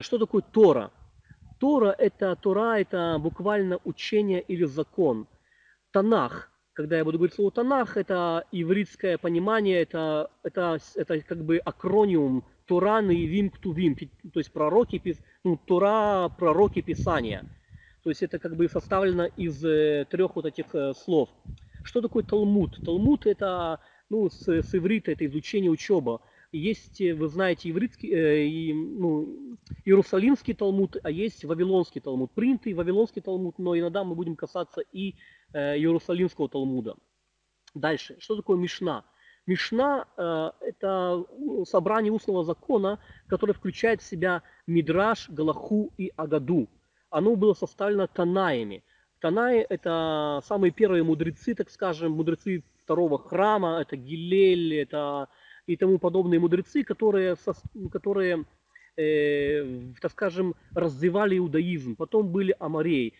Что такое Тора? Тора это Тора это буквально учение или закон. Танах, когда я буду говорить слово Танах, это ивритское понимание, это, это, это как бы акрониум Тора Наивим Ктувим, то есть пророки, ну, Тора, пророки Писания. То есть это как бы составлено из э, трех вот этих э, слов. Что такое Талмуд? Талмуд это, ну, с, с иврита, это изучение, учеба. Есть, э, вы знаете, ивритский, э, и, ну, Иерусалимский Талмуд, а есть Вавилонский Талмуд. Принятый Вавилонский Талмуд, но иногда мы будем касаться и э, Иерусалимского Талмуда. Дальше. Что такое Мишна? Мишна э, – это собрание устного закона, которое включает в себя Мидраш, Галаху и Агаду. Оно было составлено Танаями. Танаи – это самые первые мудрецы, так скажем, мудрецы второго храма, это Гилель, это и тому подобные мудрецы, которые, которые э, так скажем, развивали иудаизм. Потом были амарей.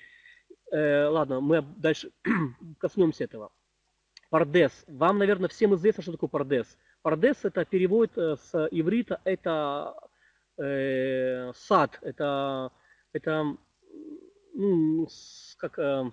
Э, ладно, мы дальше коснемся этого. Пардес. Вам, наверное, всем известно, что такое пардес. Пардес это перевод э, с иврита, это э, сад, это, это ну, как э,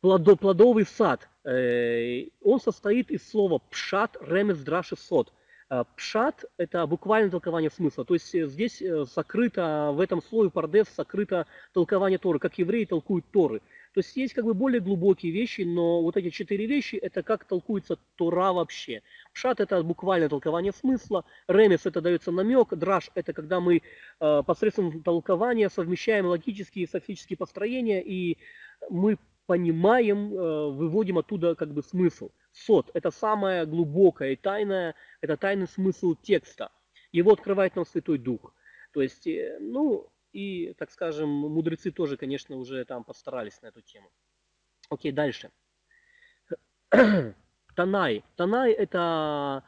плодо, плодовый сад. Э, он состоит из слова пшат, ремес, драши, сот. Э, пшат – это буквальное толкование смысла. То есть э, здесь сокрыто, в этом слове пардес сокрыто толкование Торы, как евреи толкуют Торы. То есть есть как бы более глубокие вещи, но вот эти четыре вещи – это как толкуется Тора вообще. Пшат – это буквальное толкование смысла, ремес – это дается намек, драж – это когда мы посредством толкования совмещаем логические и софические построения, и мы понимаем, э, выводим оттуда как бы смысл. Сот – это самое глубокое и тайное, это тайный смысл текста. Его открывает нам Святой Дух. То есть, э, ну, и, так скажем, мудрецы тоже, конечно, уже там постарались на эту тему. Окей, дальше. Танай. Танай – это,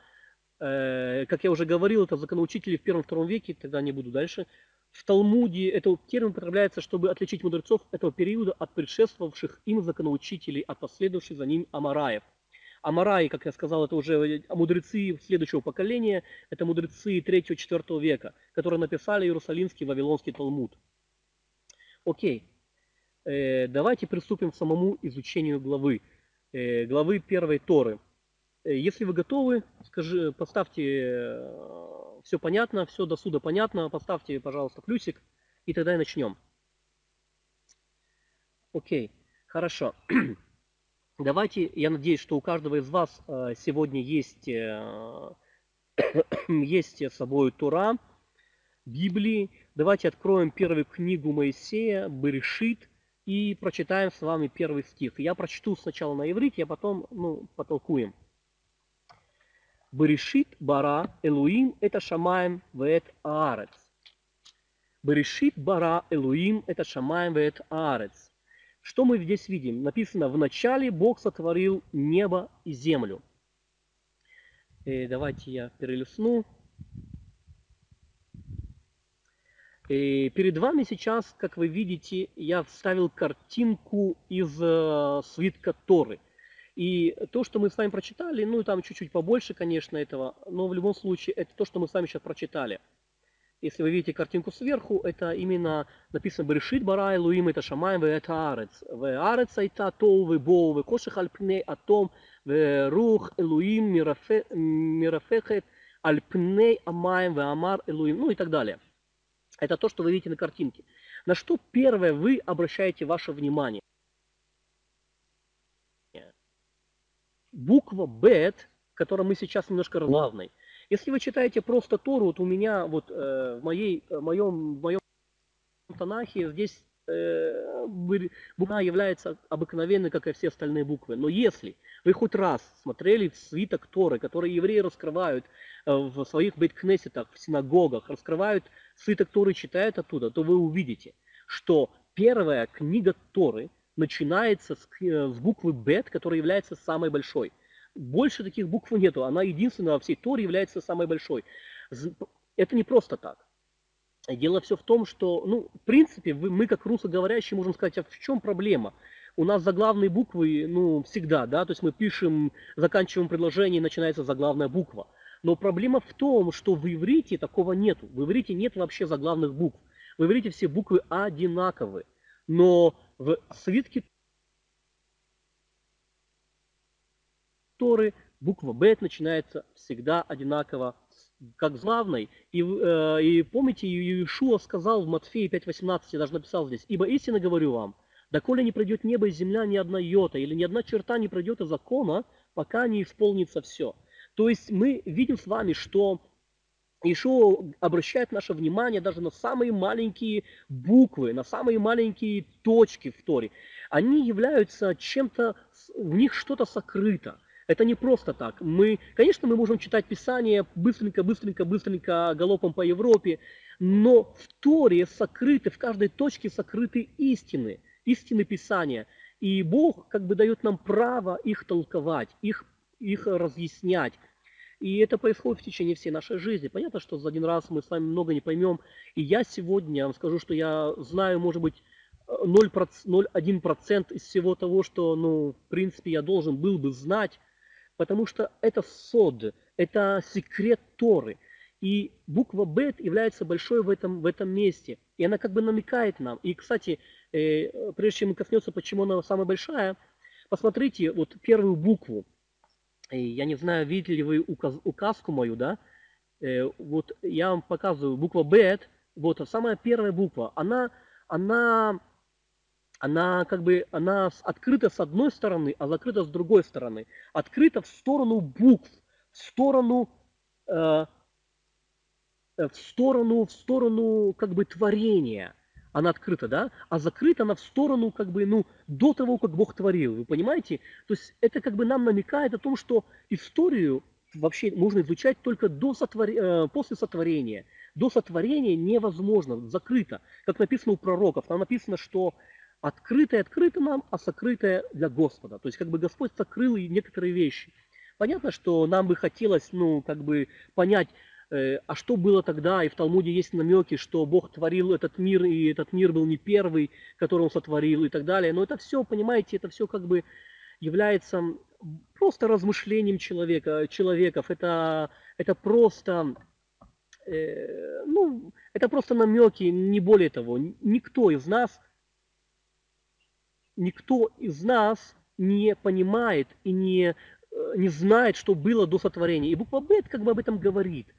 э, как я уже говорил, это законоучители в первом-втором веке, тогда не буду дальше – в Талмуде этот термин употребляется, чтобы отличить мудрецов этого периода от предшествовавших им законоучителей, от последовавших за ним Амараев. Амараи, как я сказал, это уже мудрецы следующего поколения, это мудрецы 3-4 века, которые написали Иерусалимский Вавилонский Талмуд. Окей, э, давайте приступим к самому изучению главы, э, главы первой Торы. Э, если вы готовы, скажи, поставьте все понятно, все до суда понятно, поставьте, пожалуйста, плюсик, и тогда и начнем. Окей, хорошо. Давайте, я надеюсь, что у каждого из вас э, сегодня есть, э, есть с собой Тура, Библии. Давайте откроем первую книгу Моисея, Берешит, и прочитаем с вами первый стих. Я прочту сначала на иврите, а потом ну, потолкуем. Берешит бара Элуим это шамаем вет аарец. Берешит бара Элуим это шамаем вет аарец. Что мы здесь видим? Написано, в начале Бог сотворил небо и землю. И э, давайте я перелесну. И э, перед вами сейчас, как вы видите, я вставил картинку из э, свитка Торы – и то, что мы с вами прочитали, ну там чуть-чуть побольше, конечно, этого, но в любом случае это то, что мы с вами сейчас прочитали. Если вы видите картинку сверху, это именно написано «Берешит барай луим это шамаем это арец». «Ве арец айта тол ве боу ве кошех аль пней атом ве рух элуим мирафехет аль пней амаем ве амар элуим». Ну и так далее. Это то, что вы видите на картинке. На что первое вы обращаете ваше внимание? Буква бет, которая мы сейчас немножко главной. Если вы читаете просто Тору, вот у меня вот э, в моей, в моем, в моем Танахе здесь э, буква является обыкновенной, как и все остальные буквы. Но если вы хоть раз смотрели в свиток Торы, который евреи раскрывают э, в своих бейткнесетах, в синагогах, раскрывают свиток Торы, читают оттуда, то вы увидите, что первая книга Торы – начинается с, э, с буквы Бет, которая является самой большой. Больше таких букв нету, она единственная во всей Торе является самой большой. Это не просто так. Дело все в том, что, ну, в принципе, мы как русскоговорящие можем сказать, а в чем проблема? У нас заглавные буквы, ну, всегда, да, то есть мы пишем, заканчиваем предложение, начинается заглавная буква. Но проблема в том, что в иврите такого нету. В иврите нет вообще заглавных букв. В иврите все буквы одинаковые. Но в свитке Торы буква Бет начинается всегда одинаково, как главной. И, э, и помните, Иешуа сказал в Матфея 5.18, я даже написал здесь, «Ибо истинно говорю вам, доколе не пройдет небо и земля ни одна йота, или ни одна черта не пройдет из закона, пока не исполнится все». То есть мы видим с вами, что Ишуа обращает наше внимание даже на самые маленькие буквы, на самые маленькие точки в Торе. Они являются чем-то, в них что-то сокрыто. Это не просто так. Мы, конечно, мы можем читать Писание быстренько, быстренько, быстренько галопом по Европе, но в Торе сокрыты, в каждой точке сокрыты истины, истины Писания. И Бог как бы дает нам право их толковать, их, их разъяснять. И это происходит в течение всей нашей жизни. Понятно, что за один раз мы с вами много не поймем. И я сегодня вам скажу, что я знаю, может быть, 0,1% из всего того, что, ну, в принципе, я должен был бы знать, потому что это сод, это секрет Торы. И буква Бет является большой в этом, в этом месте. И она как бы намекает нам. И, кстати, э, прежде чем мы коснется, почему она самая большая, посмотрите вот первую букву я не знаю, видели ли вы указ, указку мою, да? Э, вот я вам показываю буква B, вот самая первая буква, она, она, она как бы, она открыта с одной стороны, а закрыта с другой стороны. Открыта в сторону букв, в сторону, э, в сторону, в сторону как бы творения она открыта, да, а закрыта она в сторону, как бы, ну, до того, как Бог творил, вы понимаете? То есть это как бы нам намекает о том, что историю вообще можно изучать только до сотвор... Э, после сотворения. До сотворения невозможно, закрыто. Как написано у пророков, там написано, что открытое открыто нам, а сокрытое для Господа. То есть как бы Господь сокрыл и некоторые вещи. Понятно, что нам бы хотелось, ну, как бы понять, а что было тогда? И в Талмуде есть намеки, что Бог творил этот мир, и этот мир был не первый, который он сотворил и так далее. Но это все, понимаете, это все как бы является просто размышлением человека, человеков. Это, это просто, э, ну, это просто намеки, не более того. Никто из нас, никто из нас не понимает и не, э, не знает, что было до сотворения. И буква Б как бы об этом говорит –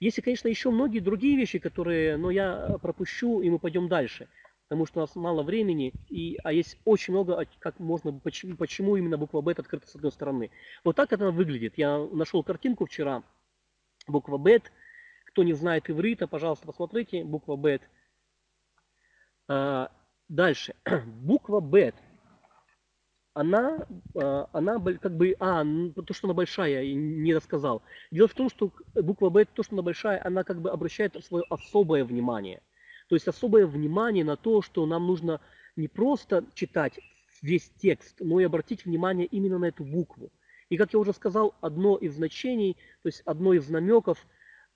есть, конечно, еще многие другие вещи, которые, но я пропущу, и мы пойдем дальше. Потому что у нас мало времени, и, а есть очень много, как можно, почему, почему именно буква Б открыта с одной стороны. Вот так это выглядит. Я нашел картинку вчера. Буква Б. Кто не знает иврита, пожалуйста, посмотрите. Буква Б. А, дальше. Буква Б она, а, она как бы, а, то, что она большая, не рассказал. Дело в том, что буква Б, то, что она большая, она как бы обращает свое особое внимание. То есть особое внимание на то, что нам нужно не просто читать весь текст, но и обратить внимание именно на эту букву. И как я уже сказал, одно из значений, то есть одно из намеков,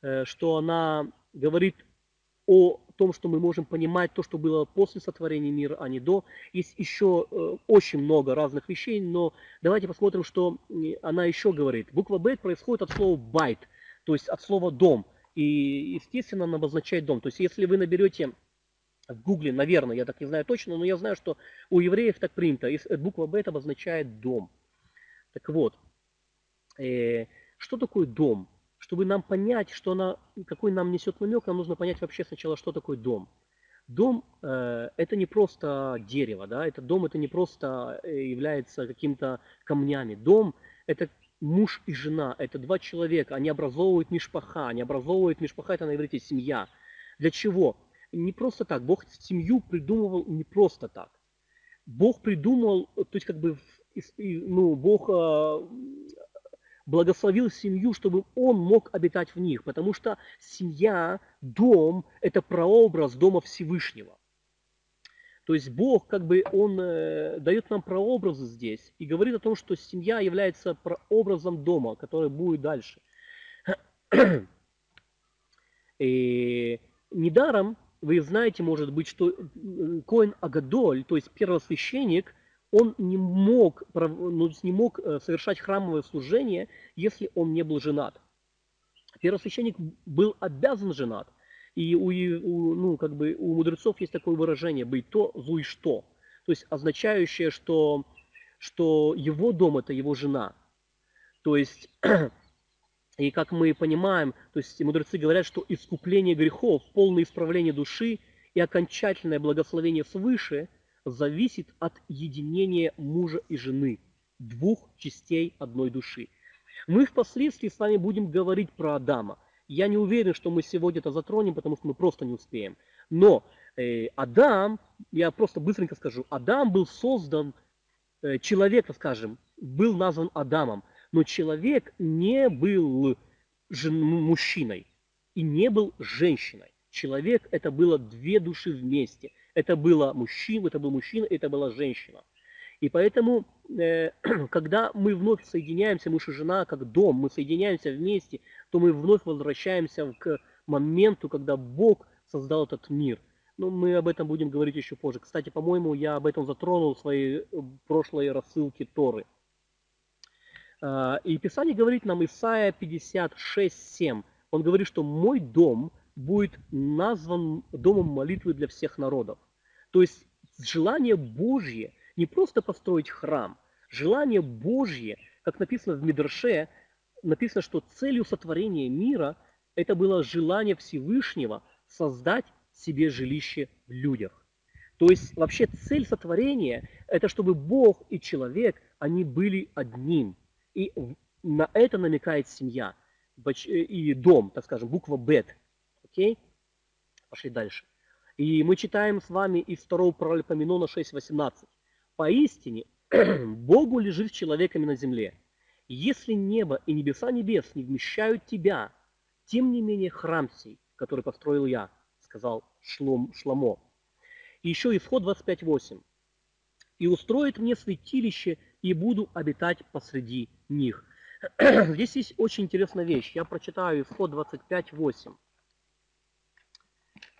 э, что она говорит о том, что мы можем понимать то, что было после сотворения мира, а не до. Есть еще э, очень много разных вещей, но давайте посмотрим, что она еще говорит. Буква Б происходит от слова байт, то есть от слова дом. И, естественно, она обозначает дом. То есть, если вы наберете в Гугле, наверное, я так не знаю точно, но я знаю, что у евреев так принято. Буква Б обозначает дом. Так вот, э, что такое дом? Чтобы нам понять, что она, какой нам несет намек, нам нужно понять вообще сначала, что такое дом. Дом э, это не просто дерево, да, это дом это не просто э, является каким-то камнями. Дом это муж и жена, это два человека, они образовывают мишпаха, они образовывают мишпаха, это на иврите семья. Для чего? Не просто так. Бог семью придумывал не просто так. Бог придумал, то есть как бы, ну, Бог э, благословил семью, чтобы он мог обитать в них, потому что семья, дом – это прообраз дома Всевышнего. То есть Бог, как бы, Он э, дает нам прообразы здесь и говорит о том, что семья является прообразом дома, который будет дальше. И недаром вы знаете, может быть, что э, Коин Агадоль, то есть первосвященник, он не мог, ну, не мог э, совершать храмовое служение, если он не был женат. Первосвященник был обязан женат. И у, у, ну, как бы у мудрецов есть такое выражение «быть то, злуй что». То есть означающее, что, что его дом – это его жена. То есть, и как мы понимаем, то есть мудрецы говорят, что искупление грехов, полное исправление души и окончательное благословение свыше зависит от единения мужа и жены, двух частей одной души. Мы впоследствии с вами будем говорить про Адама. Я не уверен, что мы сегодня это затронем, потому что мы просто не успеем. Но э, Адам, я просто быстренько скажу, Адам был создан, э, человек, скажем, был назван Адамом, но человек не был жен, мужчиной и не был женщиной. Человек это было две души вместе. Это было мужчина, это был мужчина, это была женщина. И поэтому, э, когда мы вновь соединяемся, муж и жена, как дом, мы соединяемся вместе, то мы вновь возвращаемся к моменту, когда Бог создал этот мир. Но мы об этом будем говорить еще позже. Кстати, по-моему, я об этом затронул в своей э, прошлой рассылке Торы. А, и Писание говорит нам, Исайя 56.7, он говорит, что «мой дом будет назван домом молитвы для всех народов». То есть желание Божье не просто построить храм, желание Божье, как написано в Мидрше, написано, что целью сотворения мира это было желание Всевышнего создать себе жилище в людях. То есть вообще цель сотворения – это чтобы Бог и человек, они были одним. И на это намекает семья и дом, так скажем, буква Бет. Окей? Пошли дальше. И мы читаем с вами из второго Паралипоменона 6.18. «Поистине Богу лежит с человеками на земле. Если небо и небеса небес не вмещают тебя, тем не менее храм сей, который построил я, сказал Шлом, Шламо. И еще исход 25.8. И устроит мне святилище, и буду обитать посреди них. Здесь есть очень интересная вещь. Я прочитаю исход 25.8.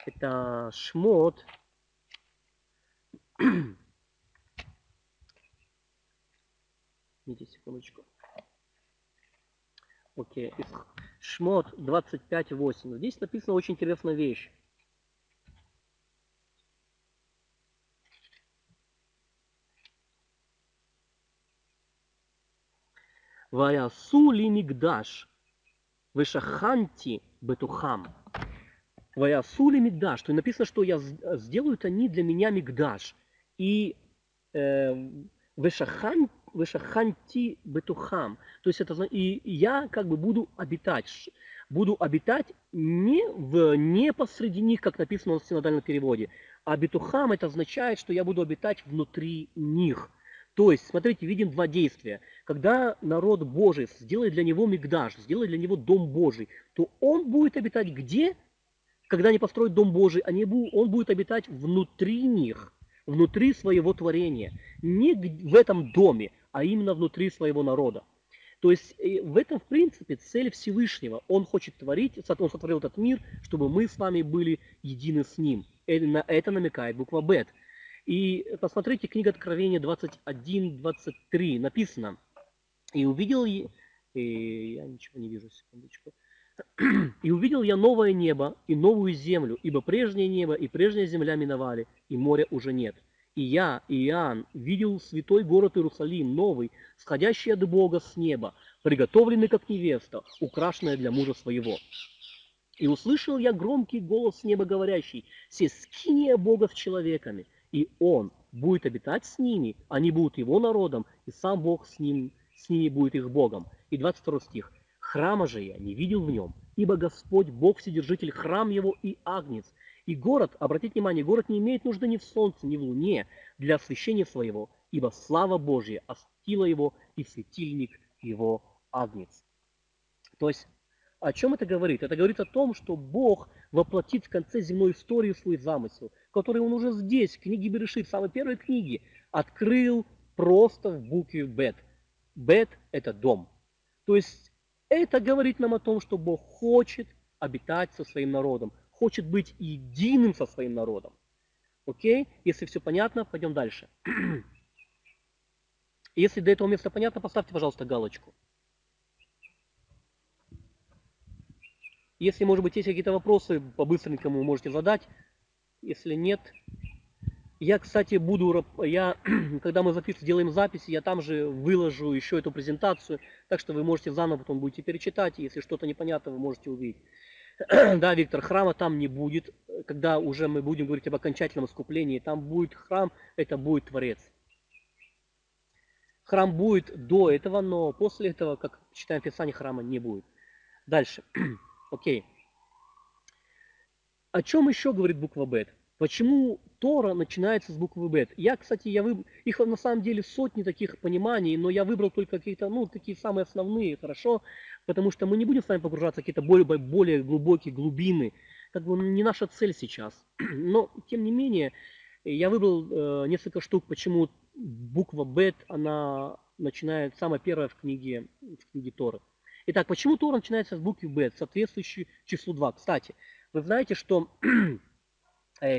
Это шмот. Извините, секундочку. Окей. Шмот 25.8. Здесь написана очень интересная вещь. Ваясу ли мигдаш, вешаханти бетухам. Ваясу ли мигдаш, то написано, что я сделают они для меня мигдаш. И э, вешахан, бетухам. То есть это и я как бы буду обитать. Буду обитать не, в, не посреди них, как написано в синодальном переводе, а бетухам это означает, что я буду обитать внутри них. То есть, смотрите, видим два действия. Когда народ Божий сделает для него мигдаш, сделает для него дом Божий, то он будет обитать где? Когда они построят дом Божий, они, он будет обитать внутри них, внутри своего творения. Не в этом доме, а именно внутри своего народа. То есть в этом, в принципе, цель Всевышнего. Он хочет творить, он сотворил этот мир, чтобы мы с вами были едины с ним. И на это намекает буква Бет. И посмотрите, книга Откровения 21-23 написано. И увидел, и, я ничего не вижу, секундочку. И увидел я новое небо и новую землю, ибо прежнее небо и прежняя земля миновали, и моря уже нет. И я, Иоанн, видел святой город Иерусалим, новый, сходящий от Бога с неба, приготовленный как невеста, украшенная для мужа своего. И услышал я громкий голос неба говорящий, «Се скиния Бога с человеками, и Он будет обитать с ними, они будут Его народом, и сам Бог с, ним, с ними будет их Богом. И 22 стих. «Храма же я не видел в нем, ибо Господь, Бог Вседержитель, храм его и агнец. И город, обратите внимание, город не имеет нужды ни в солнце, ни в луне для освящения своего, ибо слава Божья остила его, и светильник его агнец». То есть о чем это говорит? Это говорит о том, что Бог воплотит в конце земной истории свой замысел, который он уже здесь, в книге Берешит, в самой первой книге, открыл просто в букве Бет. Бет – это дом. То есть это говорит нам о том, что Бог хочет обитать со своим народом, хочет быть единым со своим народом. Окей? Если все понятно, пойдем дальше. Если до этого места понятно, поставьте, пожалуйста, галочку. Если, может быть, есть какие-то вопросы, по-быстренькому можете задать. Если нет, я, кстати, буду, я, когда мы запись, делаем записи, я там же выложу еще эту презентацию, так что вы можете заново потом будете перечитать, если что-то непонятно, вы можете увидеть. да, Виктор, храма там не будет, когда уже мы будем говорить об окончательном искуплении, там будет храм, это будет Творец. Храм будет до этого, но после этого, как читаем в Писании, храма не будет. Дальше. Окей. О чем еще говорит буква Бет? Почему Тора начинается с буквы Бет? Я, кстати, я выб... их на самом деле сотни таких пониманий, но я выбрал только какие-то, ну, такие самые основные, хорошо, потому что мы не будем с вами погружаться в какие-то более, более глубокие глубины. Как бы не наша цель сейчас. Но, тем не менее, я выбрал э, несколько штук, почему буква Бет, она начинает, самая первая в книге, в книге Торы. Итак, почему Тора начинается с буквы Бет, соответствующей числу 2? Кстати, вы знаете, что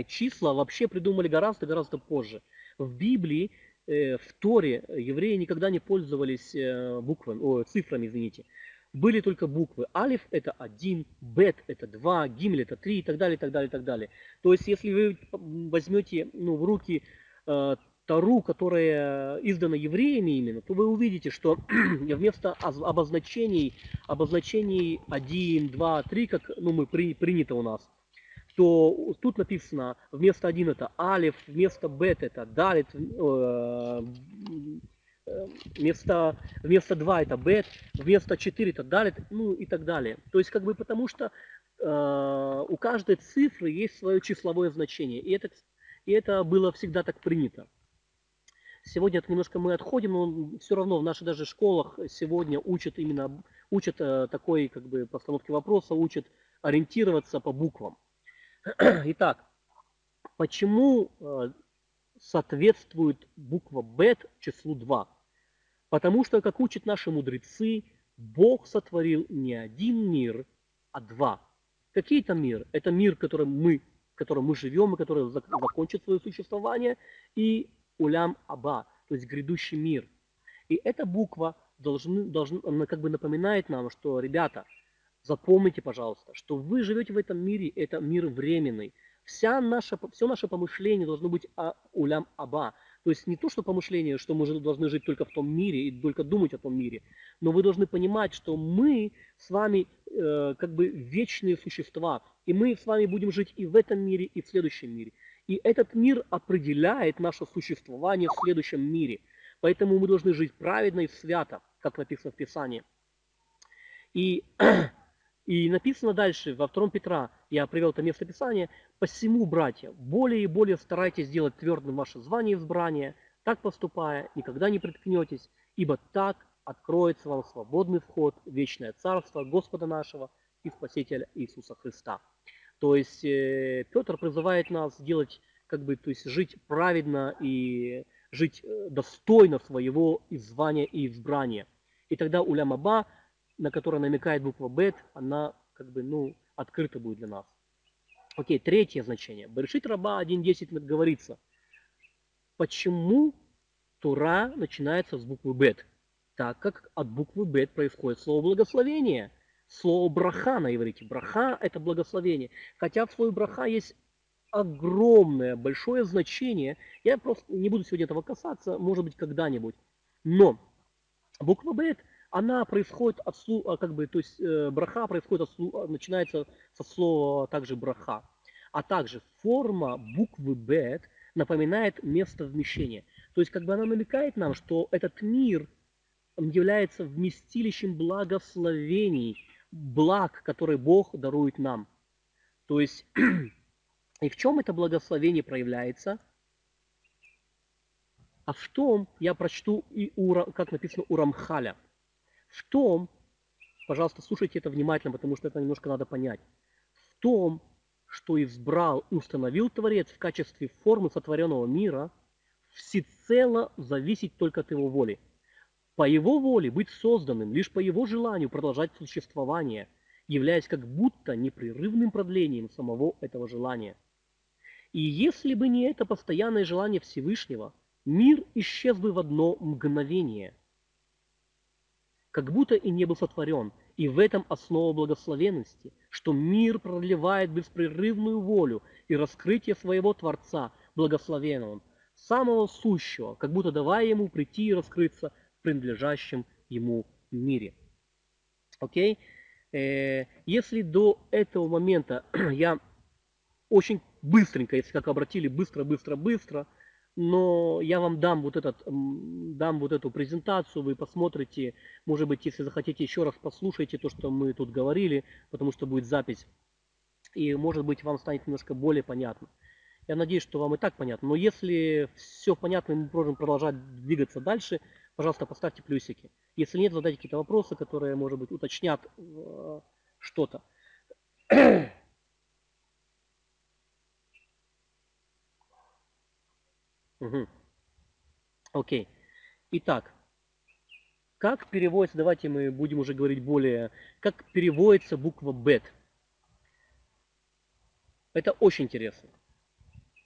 числа вообще придумали гораздо-гораздо позже. В Библии, э, в Торе евреи никогда не пользовались э, буквами, о, цифрами, извините. Были только буквы. Алиф это один, бет это два, гимель это три и так далее, и так далее, и так далее. То есть, если вы возьмете ну, в руки э, Тару, которая издана евреями именно, то вы увидите, что вместо обозначений, обозначений 1, 2, 3, как ну, мы при, принято у нас, то тут написано вместо 1 это алиф, вместо бет это далит, э, э, вместо, вместо 2 это бет, вместо 4 это далит, ну и так далее. То есть как бы потому что э, у каждой цифры есть свое числовое значение. И это, и это было всегда так принято. Сегодня это немножко мы отходим, но все равно в наших даже школах сегодня учат именно учат такой как бы постановки вопроса, учат ориентироваться по буквам. Итак, почему э, соответствует буква Бет числу 2? Потому что, как учат наши мудрецы, Бог сотворил не один мир, а два. Какие это мир? Это мир, в котором мы, в котором мы живем, и который закончит свое существование, и улям Аба, то есть грядущий мир. И эта буква должны, должны, она как бы напоминает нам, что, ребята, Запомните, пожалуйста, что вы живете в этом мире, это мир временный. Вся наша, все наше помышление должно быть а, улям аба. То есть не то, что помышление, что мы должны жить только в том мире и только думать о том мире, но вы должны понимать, что мы с вами э, как бы вечные существа, и мы с вами будем жить и в этом мире, и в следующем мире. И этот мир определяет наше существование в следующем мире. Поэтому мы должны жить праведно и свято, как написано в Писании. И И написано дальше, во втором Петра, я привел это место Писания, «Посему, братья, более и более старайтесь сделать твердым ваше звание избрания, так поступая, никогда не приткнетесь, ибо так откроется вам свободный вход в вечное царство Господа нашего и Спасителя Иисуса Христа». То есть э, Петр призывает нас делать, как бы, то есть жить праведно и жить э, достойно своего звания и избрания. И тогда улямаба на которое намекает буква бет, она как бы, ну, открыта будет для нас. Окей, третье значение. Берешит раба 1.10 говорится. Почему Тура начинается с буквы бет? Так как от буквы бет происходит слово благословение. Слово браха на иврите. Браха – это благословение. Хотя в слове браха есть огромное, большое значение. Я просто не буду сегодня этого касаться, может быть, когда-нибудь. Но буква бет она происходит от слова, как бы, то есть э, браха происходит от, начинается со слова также браха. А также форма буквы бет напоминает место вмещения. То есть как бы она намекает нам, что этот мир является вместилищем благословений, благ, которые Бог дарует нам. То есть и в чем это благословение проявляется? А в том, я прочту, и у, как написано у Рамхаля – в том, пожалуйста, слушайте это внимательно, потому что это немножко надо понять, в том, что избрал и установил Творец в качестве формы сотворенного мира, всецело зависит только от его воли. По его воле быть созданным, лишь по его желанию продолжать существование, являясь как будто непрерывным продлением самого этого желания. И если бы не это постоянное желание Всевышнего, мир исчез бы в одно мгновение – как будто и не был сотворен, И в этом основа благословенности, что мир продлевает беспрерывную волю и раскрытие своего Творца, благословенного, самого сущего, как будто давая ему прийти и раскрыться в принадлежащем ему мире. Окей? Э, если до этого момента я очень быстренько, если как обратили, быстро, быстро, быстро, но я вам дам вот, этот, дам вот эту презентацию, вы посмотрите, может быть, если захотите еще раз послушайте то, что мы тут говорили, потому что будет запись, и может быть вам станет немножко более понятно. Я надеюсь, что вам и так понятно, но если все понятно, мы можем продолжать двигаться дальше, пожалуйста, поставьте плюсики. Если нет, задайте какие-то вопросы, которые, может быть, уточнят э, что-то. Угу. Окей. Итак, как переводится, давайте мы будем уже говорить более, как переводится буква бет. Это очень интересно.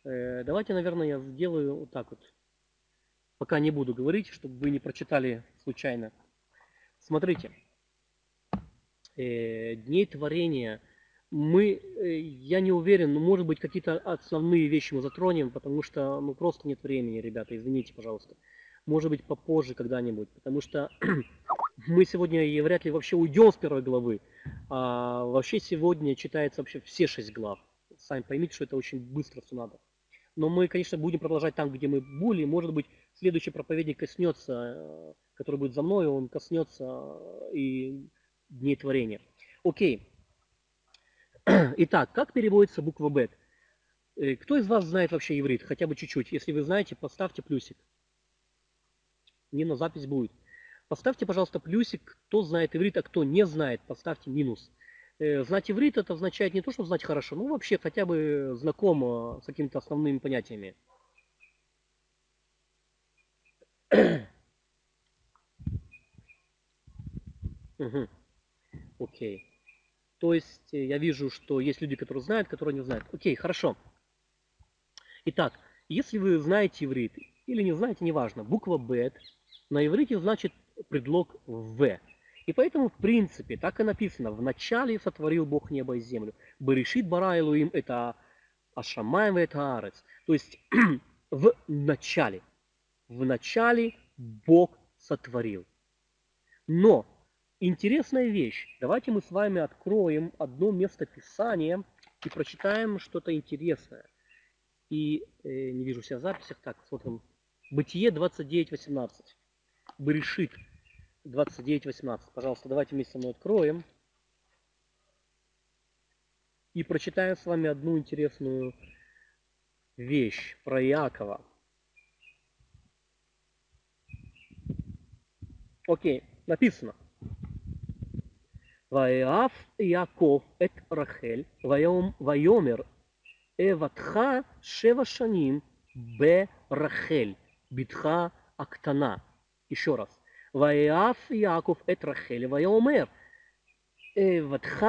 Э, давайте, наверное, я сделаю вот так вот. Пока не буду говорить, чтобы вы не прочитали случайно. Смотрите. Э, дней творения – мы, э, я не уверен, но может быть какие-то основные вещи мы затронем, потому что ну просто нет времени, ребята, извините, пожалуйста. Может быть попозже когда-нибудь, потому что мы сегодня и вряд ли вообще уйдем с первой главы, а вообще сегодня читается вообще все шесть глав. Сами поймите, что это очень быстро все надо. Но мы, конечно, будем продолжать там, где мы были. Может быть, следующий проповедник коснется, э, который будет за мной, он коснется э, и дней творения. Окей. Итак, как переводится буква Б? Э, кто из вас знает вообще иврит? Хотя бы чуть-чуть. Если вы знаете, поставьте плюсик. Не на запись будет. Поставьте, пожалуйста, плюсик, кто знает иврит, а кто не знает, поставьте минус. Э, знать иврит это означает не то, что знать хорошо, ну вообще хотя бы знакомо с какими-то основными понятиями. Угу. Окей. То есть э, я вижу, что есть люди, которые знают, которые не знают. Окей, хорошо. Итак, если вы знаете иврит или не знаете, неважно, буква бет на иврите значит предлог в. И поэтому, в принципе, так и написано. В начале сотворил Бог небо и землю. Берешит бара Элуим это Ашамаем это Арец. То есть в начале. В начале Бог сотворил. Но Интересная вещь. Давайте мы с вами откроем одно место Писания и прочитаем что-то интересное. И э, не вижу себя в записях. Так, смотрим. Бытие 29.18. Берешит 29.18. Пожалуйста, давайте вместе со мной откроем. И прочитаем с вами одну интересную вещь про Иакова. Окей, написано. ויאהב יעקב את רחל, ויאמר אבדך שבע שנים ברחל, בתך הקטנה. Еще раз. ויאהב יעקב את רחל, ויאמר אבדך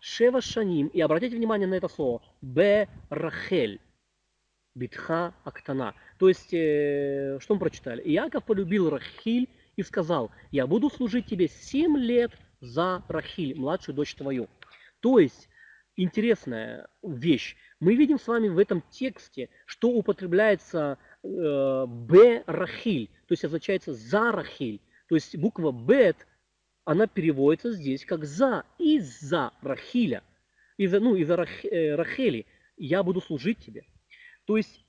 שבע שנים, и обратите внимание на это слово, ברחל, битха актана. То есть, э, что мы прочитали? Иаков полюбил Рахиль и сказал, я буду служить тебе семь лет за Рахиль, младшую дочь твою. То есть, интересная вещь. Мы видим с вами в этом тексте, что употребляется э, Б Рахиль, то есть означается за Рахиль. То есть буква Бет, она переводится здесь как за, из-за Рахиля. Из-за, ну, из-за Рах, э, Рахели я буду служить тебе. То есть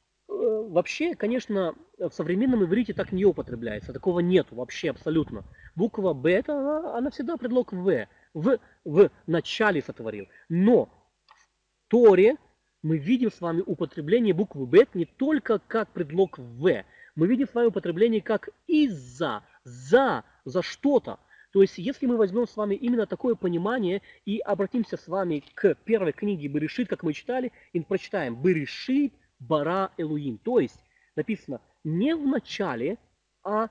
вообще, конечно, в современном иврите так не употребляется, такого нет вообще абсолютно буква Б, это она, она всегда предлог В. В, в начале сотворил. Но в Торе мы видим с вами употребление буквы Б не только как предлог В. Мы видим с вами употребление как из-за, за, за что-то. То есть, если мы возьмем с вами именно такое понимание и обратимся с вами к первой книге Берешит, как мы читали, и прочитаем Берешит Бара Элуим. То есть, написано не в начале, а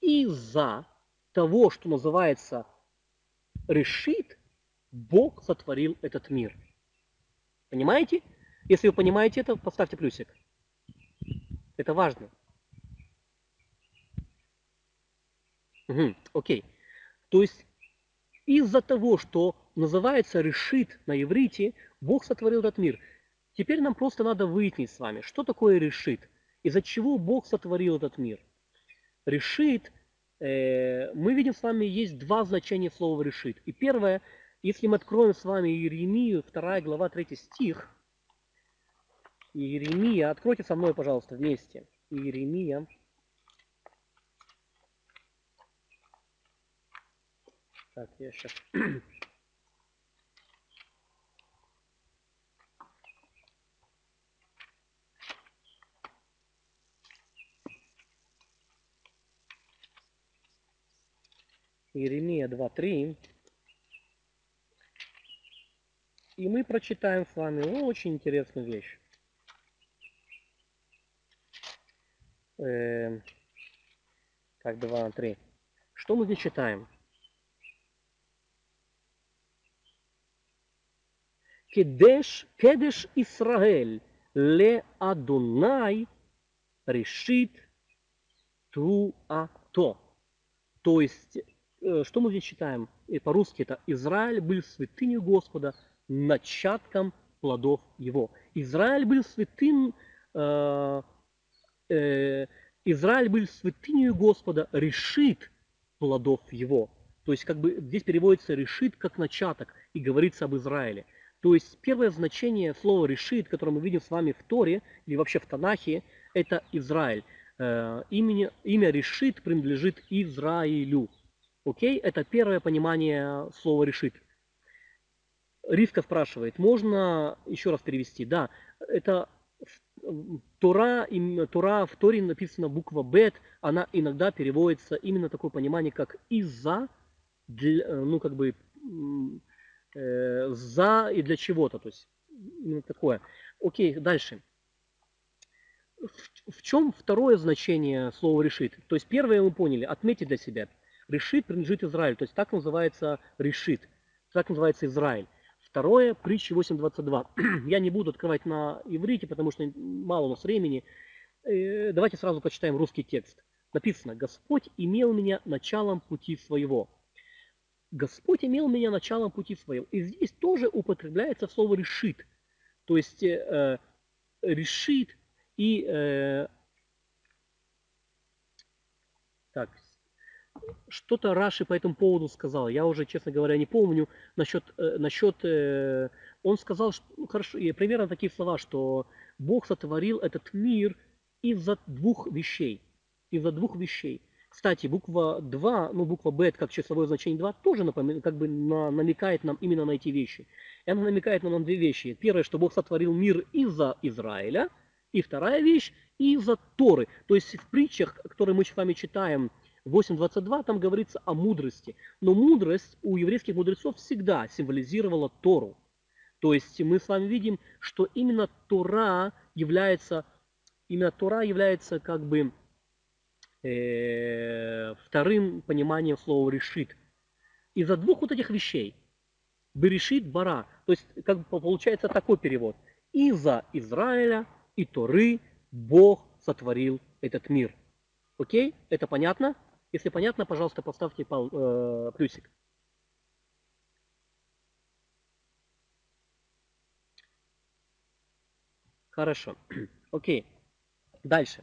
из-за того, что называется решит, Бог сотворил этот мир. Понимаете? Если вы понимаете это, поставьте плюсик. Это важно. Угу, окей. То есть из-за того, что называется решит на иврите, Бог сотворил этот мир. Теперь нам просто надо выяснить с вами, что такое решит, из-за чего Бог сотворил этот мир. Решит, э, мы видим с вами, есть два значения слова решит. И первое, если мы откроем с вами Иеремию, 2 глава, 3 стих, Иеремия, откройте со мной, пожалуйста, вместе. Иеремия, Так, я сейчас... Иеремия 2.3. И мы прочитаем с вами очень интересную вещь. Э, так, 2.3. Что мы здесь читаем? Кедеш, Кедеш Исраэль, Ле Адунай решит Туато. То есть, э, что мы здесь читаем? И по-русски это Израиль был святынью Господа, начатком плодов его. Израиль был святым, э, э, Израиль был святынью Господа, решит плодов его. То есть, как бы здесь переводится решит как начаток и говорится об Израиле. То есть первое значение слова решит, которое мы видим с вами в Торе или вообще в Танахе, это Израиль. Э, имя, имя решит принадлежит Израилю. Окей? Это первое понимание слова решит. Ривка спрашивает, можно еще раз перевести? Да, это Тора, Тора в Торе написана буква Бет, она иногда переводится именно такое понимание, как из-за, ну как бы э, за и для чего-то. То есть именно такое. Окей, дальше. В, в чем второе значение слова решит? То есть первое мы поняли, отметить для себя. Решит принадлежит Израилю. То есть так называется решит. Так называется Израиль. Второе, притча 8.22. Я не буду открывать на иврите, потому что мало у нас времени. Э, давайте сразу почитаем русский текст. Написано, Господь имел меня началом пути своего. Господь имел меня началом пути своего. И здесь тоже употребляется слово решит. То есть э, решит и... Э, так, что-то Раши по этому поводу сказал. Я уже, честно говоря, не помню насчет... Э, насчет э, он сказал, что, ну, хорошо, примерно такие слова, что Бог сотворил этот мир из-за двух вещей. Из-за двух вещей. Кстати, буква 2, ну буква B как числовое значение 2, тоже напомин, как бы на, намекает нам именно на эти вещи. И она намекает нам на две вещи. Первое, что Бог сотворил мир из-за Израиля. И вторая вещь, из-за Торы. То есть в притчах, которые мы с вами читаем, 8.22, там говорится о мудрости. Но мудрость у еврейских мудрецов всегда символизировала Тору. То есть мы с вами видим, что именно Тора является, именно Тора является как бы э, вторым пониманием слова решит. Из-за двух вот этих вещей, Берешит Бара, то есть как бы получается такой перевод. Из-за Израиля и Торы Бог сотворил этот мир. Окей? Это понятно? Если понятно, пожалуйста, поставьте пол, э, плюсик. Хорошо. Окей. Дальше.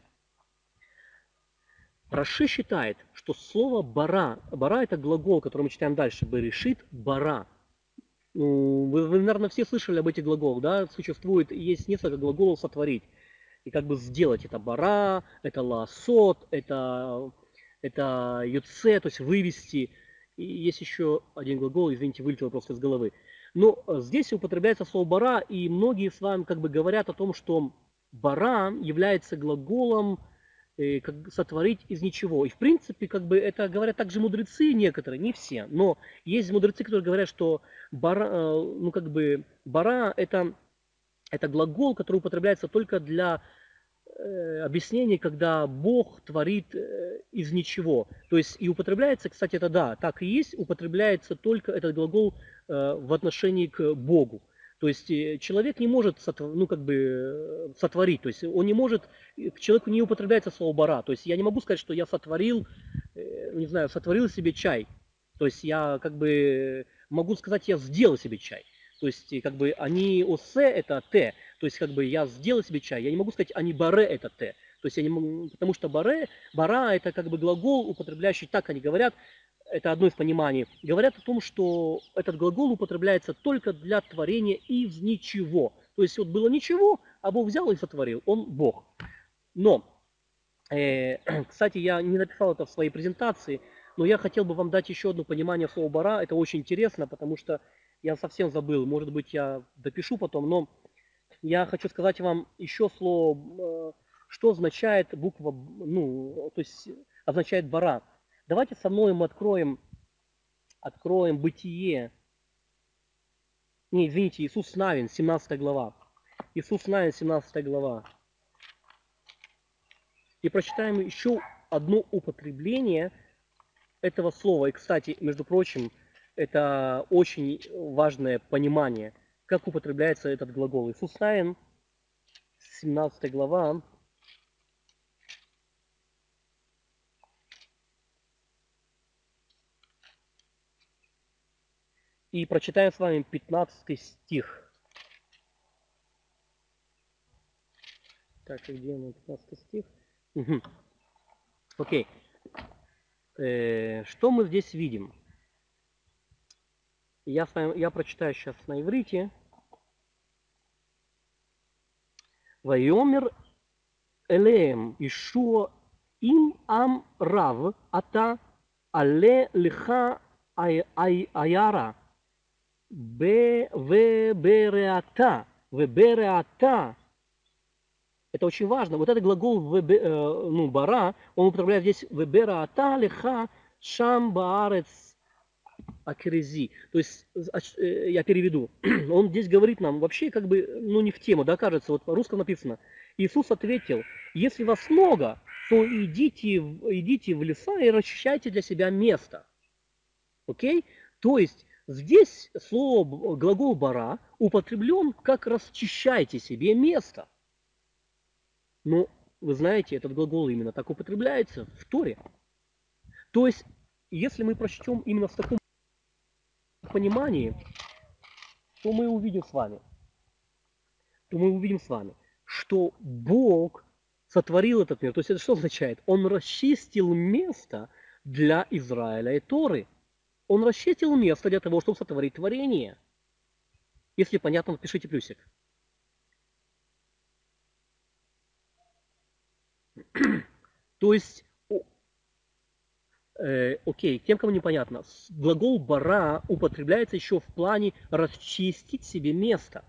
Раши считает, что слово «бара», «бара» это глагол, который мы читаем дальше, «берешит бара». Ну, вы, вы, наверное, все слышали об этих глаголах, да? Существует, есть несколько глаголов «сотворить». И как бы сделать это «бара», это «лаосот», это, это «юце», то есть «вывести». И есть еще один глагол, извините, вылетел просто из головы. Но э, здесь употребляется слово «бара», и многие с вами как бы говорят о том, что «бара» является глаголом, Э, как сотворить из ничего. И в принципе, как бы это говорят также мудрецы некоторые, не все, но есть мудрецы, которые говорят, что бара, э, ну как бы бара это, это глагол, который употребляется только для объяснений, когда Бог творит э, из ничего. То есть и употребляется, кстати, это да, так и есть, употребляется только этот глагол э, в отношении к Богу. То есть э, человек не может ну, как бы, э, сотворить, то есть он не может, к человеку не употребляется слово бара. То есть я не могу сказать, что я сотворил, э, не знаю, сотворил себе чай. То есть я как бы могу сказать, я сделал себе чай. То есть как бы они осе это т. То есть как бы я сделал себе чай. Я не могу сказать они баре это т. То есть я не могу, потому что баре, бара это как бы глагол, употребляющий, так они говорят, это одно из пониманий, говорят о том, что этот глагол употребляется только для творения из ничего. То есть вот было ничего, а Бог взял и сотворил. Он Бог. Но, э, кстати, я не написал это в своей презентации, но я хотел бы вам дать еще одно понимание слова бара. Это очень интересно, потому что я совсем забыл. Может быть, я допишу потом, но я хочу сказать вам еще слово, э, что означает буква, ну, то есть означает бара. Давайте со мной мы откроем, откроем Бытие. Не, извините, Иисус Навин, 17 глава. Иисус Навин, 17 глава. И прочитаем еще одно употребление этого слова. И, кстати, между прочим, это очень важное понимание, как употребляется этот глагол. Иисус Навин, 17 глава, И прочитаем с вами 15 стих. Так, где он, 15 стих? Окей. Э, что мы здесь видим? Я, с вами, я прочитаю сейчас на иврите. Вайомер элеем Ишуа им ам рав ата але лиха аяра Береата. Вебереата. Это очень важно. Вот этот глагол вебе, э, ну, бара, он употребляет здесь вебераата леха шам акерези. То есть, э, я переведу. Он здесь говорит нам вообще как бы, ну не в тему, да, кажется, вот по-русски написано. Иисус ответил, если вас много, то идите, идите в леса и расчищайте для себя место. Окей? То есть, Здесь слово, глагол бара употреблен как расчищайте себе место. Но вы знаете, этот глагол именно так употребляется в Торе. То есть, если мы прочтем именно в таком понимании, то мы увидим с вами, то мы увидим с вами, что Бог сотворил этот мир. То есть это что означает? Он расчистил место для Израиля и Торы. Он расчистил место для того, чтобы сотворить творение. Если понятно, напишите плюсик. То есть, э, окей, тем, кому непонятно, глагол бара употребляется еще в плане расчистить себе место.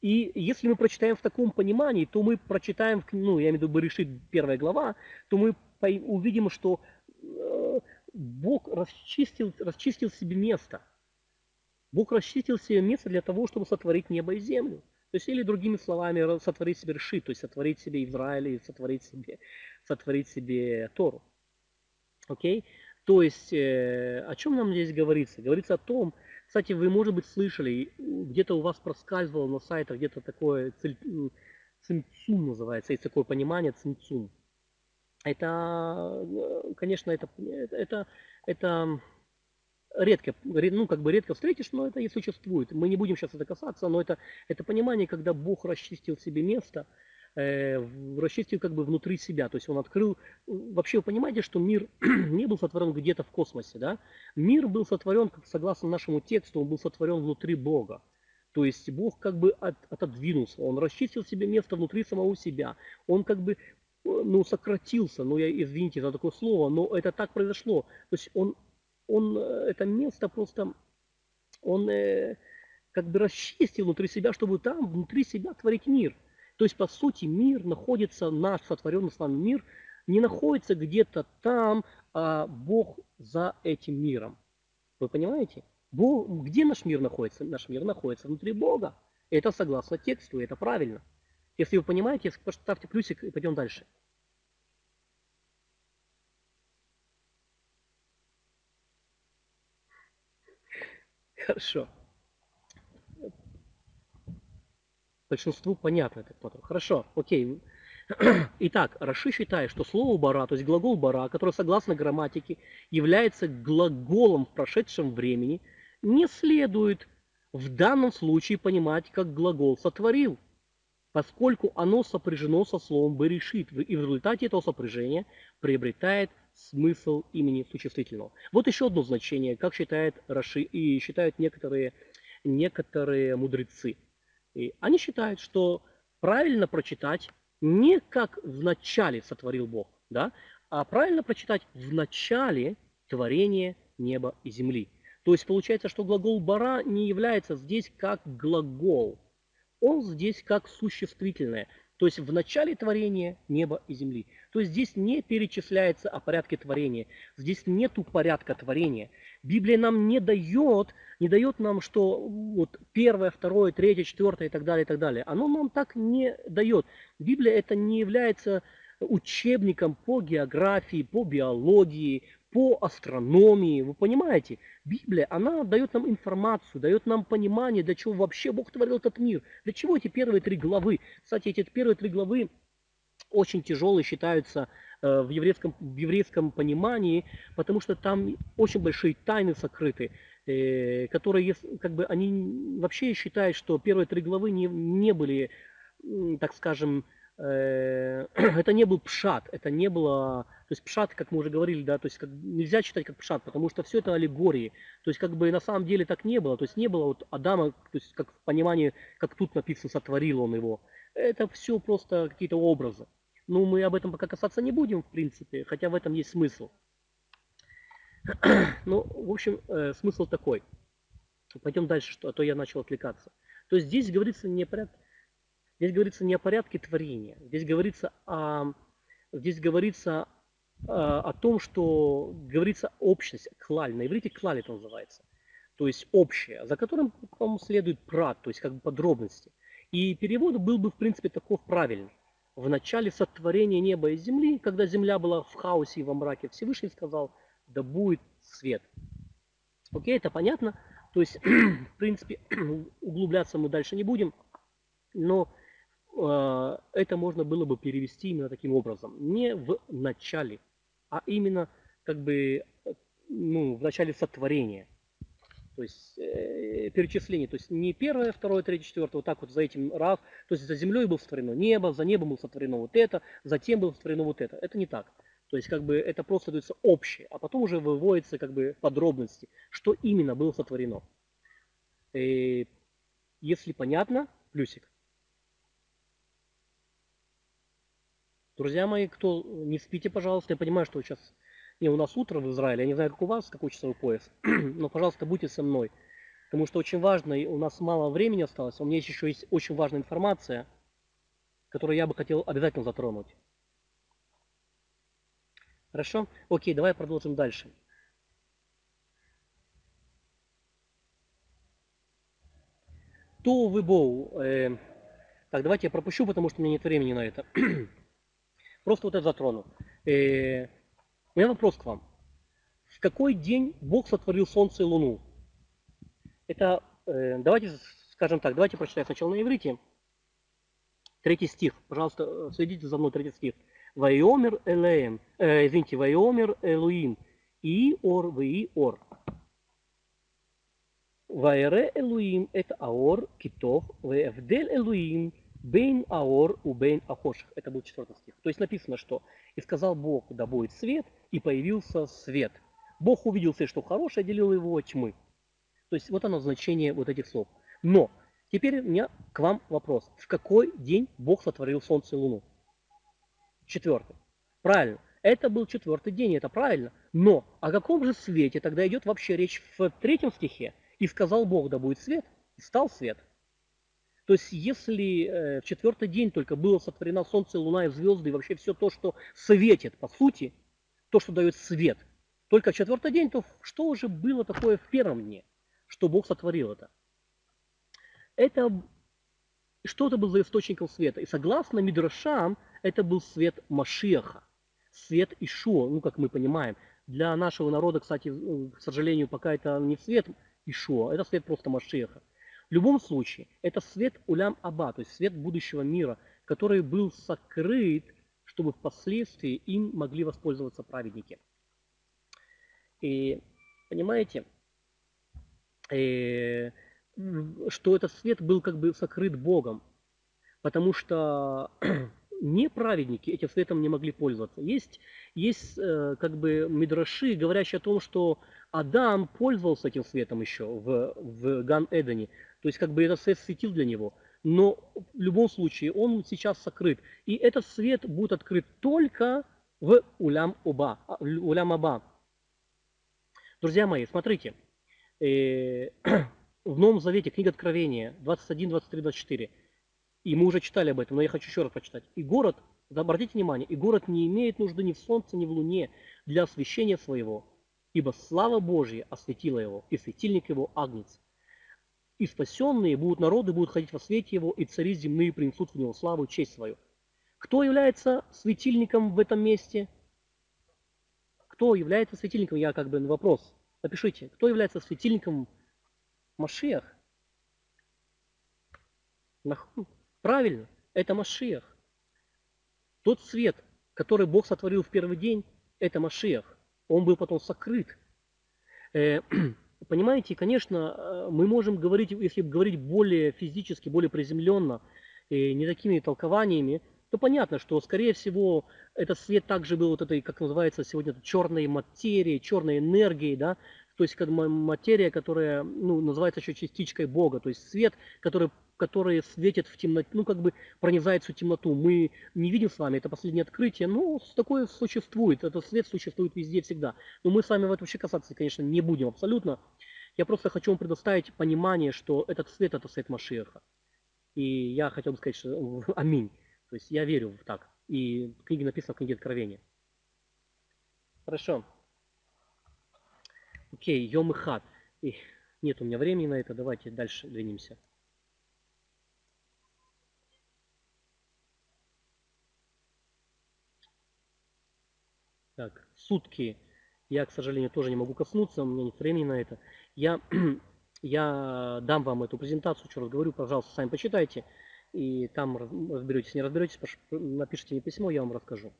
И если мы прочитаем в таком понимании, то мы прочитаем, ну, я имею в виду, решит первая глава, то мы увидим, что э, Бог расчистил, расчистил себе место. Бог расчистил себе место для того, чтобы сотворить небо и землю. То есть, или другими словами, сотворить себе решит, то есть сотворить себе Израиль и сотворить себе, сотворить себе Тору. Окей? То есть, э, о чем нам здесь говорится? Говорится о том, кстати, вы, может быть, слышали, где-то у вас проскальзывало на сайтах где-то такое цинцум называется, есть такое понимание цинцум это, э, конечно, это, это, это редко, ну, как бы редко встретишь, но это и существует. Мы не будем сейчас это касаться, но это, это понимание, когда Бог расчистил себе место, э, расчистил как бы внутри себя. То есть он открыл... Вообще вы понимаете, что мир не был сотворен где-то в космосе, да? Мир был сотворен, как согласно нашему тексту, он был сотворен внутри Бога. То есть Бог как бы от, отодвинулся, Он расчистил себе место внутри самого себя. Он как бы ну, сократился, ну, я, извините за такое слово, но это так произошло. То есть он, он э, это место просто, он э, как бы расчистил внутри себя, чтобы там, внутри себя творить мир. То есть, по сути, мир находится, наш сотворенный с вами мир, не находится где-то там, а Бог за этим миром. Вы понимаете? Бог, где наш мир находится? Наш мир находится внутри Бога. Это согласно тексту, это правильно. Если вы понимаете, поставьте плюсик и пойдем дальше. Хорошо. Большинству понятно, так потом. Хорошо, окей. Итак, Раши считает, что слово бара, то есть глагол бара, который согласно грамматике является глаголом в прошедшем времени, не следует в данном случае понимать как глагол сотворил, поскольку оно сопряжено со словом «берешит», и в результате этого сопряжения приобретает смысл имени существительного. Вот еще одно значение, как считает Раши и считают некоторые, некоторые мудрецы. И они считают, что правильно прочитать не как в начале сотворил Бог, да, а правильно прочитать в начале творения неба и земли. То есть получается, что глагол бара не является здесь как глагол. Он здесь как существительное. То есть в начале творения неба и земли. То есть здесь не перечисляется о порядке творения. Здесь нету порядка творения. Библия нам не дает, не дает нам, что вот первое, второе, третье, четвертое и так далее, и так далее. Оно нам так не дает. Библия это не является учебником по географии, по биологии, по астрономии. Вы понимаете? Библия, она дает нам информацию, дает нам понимание, для чего вообще Бог творил этот мир. Для чего эти первые три главы? Кстати, эти первые три главы очень тяжелые считаются э, в еврейском, в еврейском понимании, потому что там очень большие тайны сокрыты, э, которые, как бы, они вообще считают, что первые три главы не, не были, так скажем, это не был пшат, это не было, то есть пшат, как мы уже говорили, да, то есть как, нельзя читать как пшат, потому что все это аллегории, то есть как бы на самом деле так не было, то есть не было вот Адама, то есть как в понимании, как тут написано, сотворил он его, это все просто какие-то образы. Ну, мы об этом пока касаться не будем, в принципе, хотя в этом есть смысл. Ну, в общем, э, смысл такой. Пойдем дальше, что, а то я начал отвлекаться. То есть здесь говорится не порядок Здесь говорится не о порядке творения. Здесь говорится о, здесь говорится о, о том, что говорится общность, клаль. На иврите клаль это называется. То есть общее, за которым потом следует прат, то есть как бы подробности. И перевод был бы, в принципе, таков правильный. В начале сотворения неба и земли, когда земля была в хаосе и во мраке, Всевышний сказал, да будет свет. Окей, это понятно. То есть, в принципе, углубляться мы дальше не будем. Но Э, это можно было бы перевести именно таким образом. Не в начале, а именно как бы ну, в начале сотворения. То есть э, перечисление. То есть не первое, второе, третье, четвертое, вот так вот за этим раз. То есть за землей было сотворено небо, за небом было сотворено вот это, затем было сотворено вот это. Это не так. То есть как бы это просто дается общее, а потом уже выводится как бы подробности, что именно было сотворено. И э, если понятно, плюсик. Друзья мои, кто не спите, пожалуйста, я понимаю, что сейчас не, у нас утро в Израиле, я не знаю, как у вас, какой часовой пояс, но, пожалуйста, будьте со мной, потому что очень важно, у нас мало времени осталось, у меня еще есть очень важная информация, которую я бы хотел обязательно затронуть. Хорошо? Окей, давай продолжим дальше. То выбоу. Э, так, давайте я пропущу, потому что у меня нет времени на это. Просто вот это затрону. Э, у меня вопрос к вам. В какой день Бог сотворил Солнце и Луну? Это, э, давайте скажем так, давайте прочитаем сначала на иврите. Третий стих. Пожалуйста, следите за мной, третий стих. Вайомер Элеем, э, извините, Вайомер Элуим, и ор, ви. Вайре Элуим это аор китов, вэвдель Элуим Бейн Аор у Бейн Ахоших. Это был четвертый стих. То есть написано, что «И сказал Бог, да будет свет, и появился свет». Бог увидел все, что хорошее, отделил его от тьмы. То есть вот оно значение вот этих слов. Но теперь у меня к вам вопрос. В какой день Бог сотворил солнце и луну? Четвертый. Правильно. Это был четвертый день, это правильно. Но о каком же свете тогда идет вообще речь в третьем стихе? И сказал Бог, да будет свет, и стал свет. То есть если э, в четвертый день только было сотворено Солнце, Луна и звезды, и вообще все то, что светит, по сути, то, что дает свет, только в четвертый день, то что уже было такое в первом дне, что Бог сотворил это? Это что-то было за источником света. И согласно Мидрашам, это был свет Машеха, свет Ишуа, ну, как мы понимаем. Для нашего народа, кстати, к сожалению, пока это не свет Ишуа, это свет просто Машеха. В любом случае, это свет улям аба, то есть свет будущего мира, который был сокрыт, чтобы впоследствии им могли воспользоваться праведники. И понимаете, э, что этот свет был как бы сокрыт Богом, потому что неправедники этим светом не могли пользоваться. Есть, есть э, как бы мидраши, говорящие о том, что Адам пользовался этим светом еще в, в Ган-Эдене. То есть как бы этот свет светил для него. Но в любом случае он сейчас сокрыт. И этот свет будет открыт только в Улям Оба, Улям Аба. Друзья мои, смотрите. Э, в Новом Завете, книга Откровения, 21, 23, 24. И мы уже читали об этом, но я хочу еще раз прочитать. И город, обратите внимание, и город не имеет нужды ни в солнце, ни в луне для освещения своего, ибо слава Божья осветила его, и светильник его агнец. И спасенные будут народы, будут ходить во свете его, и цари земные принесут в него славу честь свою. Кто является светильником в этом месте? Кто является светильником? Я как бы на вопрос. Напишите, кто является светильником Машиах? Правильно, это Машиах. Тот свет, который Бог сотворил в первый день, это Машиах. Он был потом сокрыт. Понимаете, конечно, э, мы можем говорить, если говорить более физически, более приземленно, и не такими толкованиями, то понятно, что, скорее всего, этот свет также был вот этой, как называется сегодня, черной материей, черной энергией, да, то есть материя, которая ну, называется еще частичкой Бога, то есть свет, который которые светят в темноте, ну, как бы пронизает всю темноту. Мы не видим с вами, это последнее открытие, но такое существует, этот свет существует везде всегда. Но мы с вами в этом вообще касаться, конечно, не будем абсолютно. Я просто хочу вам предоставить понимание, что этот свет – это свет Машеха. И я хотел бы сказать, что аминь. То есть я верю в так. И в книге написано в книге Откровения. Хорошо. Окей, Йом и Хат. Нет у меня времени на это, давайте дальше двинемся. Так, сутки я, к сожалению, тоже не могу коснуться, у меня нет времени на это. Я, я дам вам эту презентацию, еще раз говорю, пожалуйста, сами почитайте. И там разберетесь, не разберетесь, напишите мне письмо, я вам расскажу.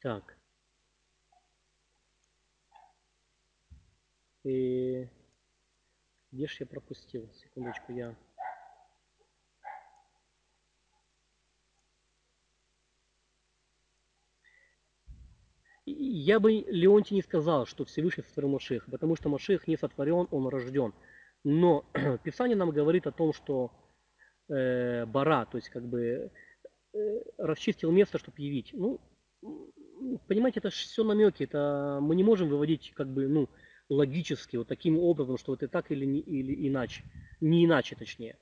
Так. И где же я пропустил? Секундочку, я я бы Леонтий не сказал, что Всевышний сотворил Машех, потому что Машех не сотворен, он рожден. Но Писание нам говорит о том, что э, Бара, то есть как бы э, расчистил место, чтобы явить. Ну, понимаете, это все намеки, это мы не можем выводить как бы, ну, логически, вот таким образом, что это так или, не, или иначе. Не иначе, точнее.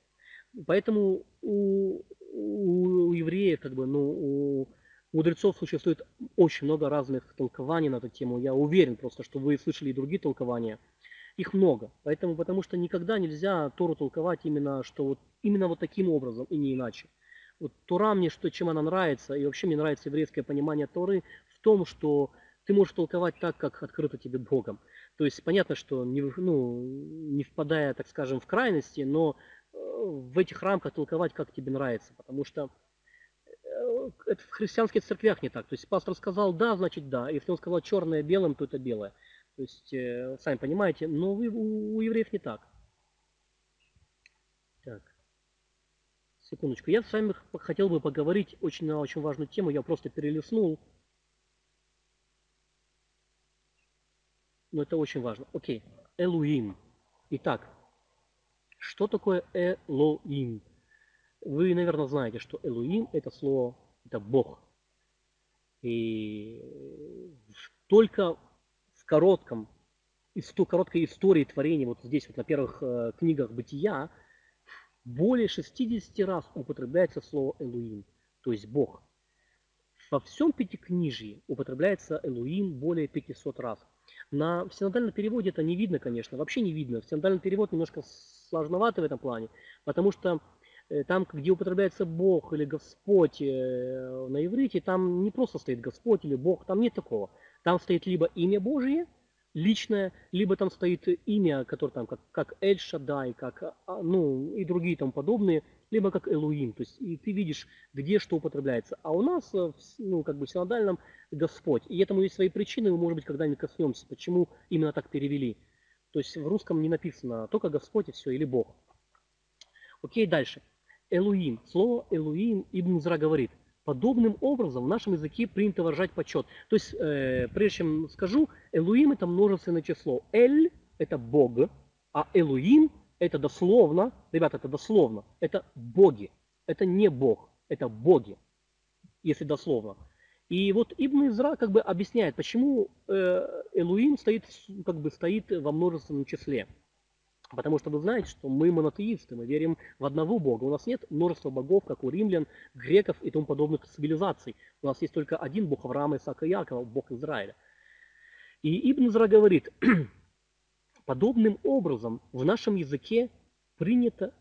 Поэтому у, у, у евреев, как бы, ну, у мудрецов существует очень много разных толкований на эту тему. Я уверен просто, что вы слышали и другие толкования. Их много. Поэтому, потому что никогда нельзя Тору толковать именно, что вот, именно вот таким образом и не иначе. Вот Тора мне, что, чем она нравится, и вообще мне нравится еврейское понимание Торы в том, что ты можешь толковать так, как открыто тебе Богом. То есть понятно, что не, ну, не впадая, так скажем, в крайности, но э, в этих рамках толковать, как тебе нравится. Потому что это в христианских церквях не так. То есть пастор сказал да, значит да. Если он сказал черное белым, то это белое. То есть, э, сами понимаете, но у евреев не так. Так. Секундочку. Я с вами хотел бы поговорить очень на очень важную тему. Я просто перелистнул. Но это очень важно. Окей. Элуим. Итак, что такое Элоим? Вы, наверное, знаете, что Элуим – это слово, это Бог. И только в коротком, из той короткой истории творения, вот здесь вот на первых э, книгах Бытия, более 60 раз употребляется слово Элуим, то есть Бог. Во всем Пятикнижии употребляется Элуим более 500 раз. На синодальном переводе это не видно, конечно, вообще не видно. Синодальный перевод немножко сложноватый в этом плане, потому что там, где употребляется Бог или Господь э, на иврите, там не просто стоит Господь или Бог, там нет такого. Там стоит либо имя Божие, личное, либо там стоит имя, которое там как, как Эль Шадай, как, а, ну, и другие там подобные, либо как Элуим. То есть и ты видишь, где что употребляется. А у нас, э, ну, как бы в синодальном Господь. И этому есть свои причины, мы, может быть, когда-нибудь коснемся, почему именно так перевели. То есть в русском не написано только Господь и все, или Бог. Окей, дальше. Элуим. Слово Элуим Ибн Зра говорит. Подобным образом в нашем языке принято выражать почет. То есть, э, прежде чем скажу, Элуим это множественное число. Эль это Бог, а Элуим это дословно, ребята, это дословно, это боги. Это не Бог, это боги, если дословно. И вот Ибн Изра как бы объясняет, почему э, Элуим стоит, как бы стоит во множественном числе. Потому что вы знаете, что мы монотеисты, мы верим в одного Бога. У нас нет множества богов, как у римлян, греков и тому подобных цивилизаций. У нас есть только один Бог Авраама, Исаака и Якова, Бог Израиля. И Ибн Зра говорит, подобным образом в нашем языке принято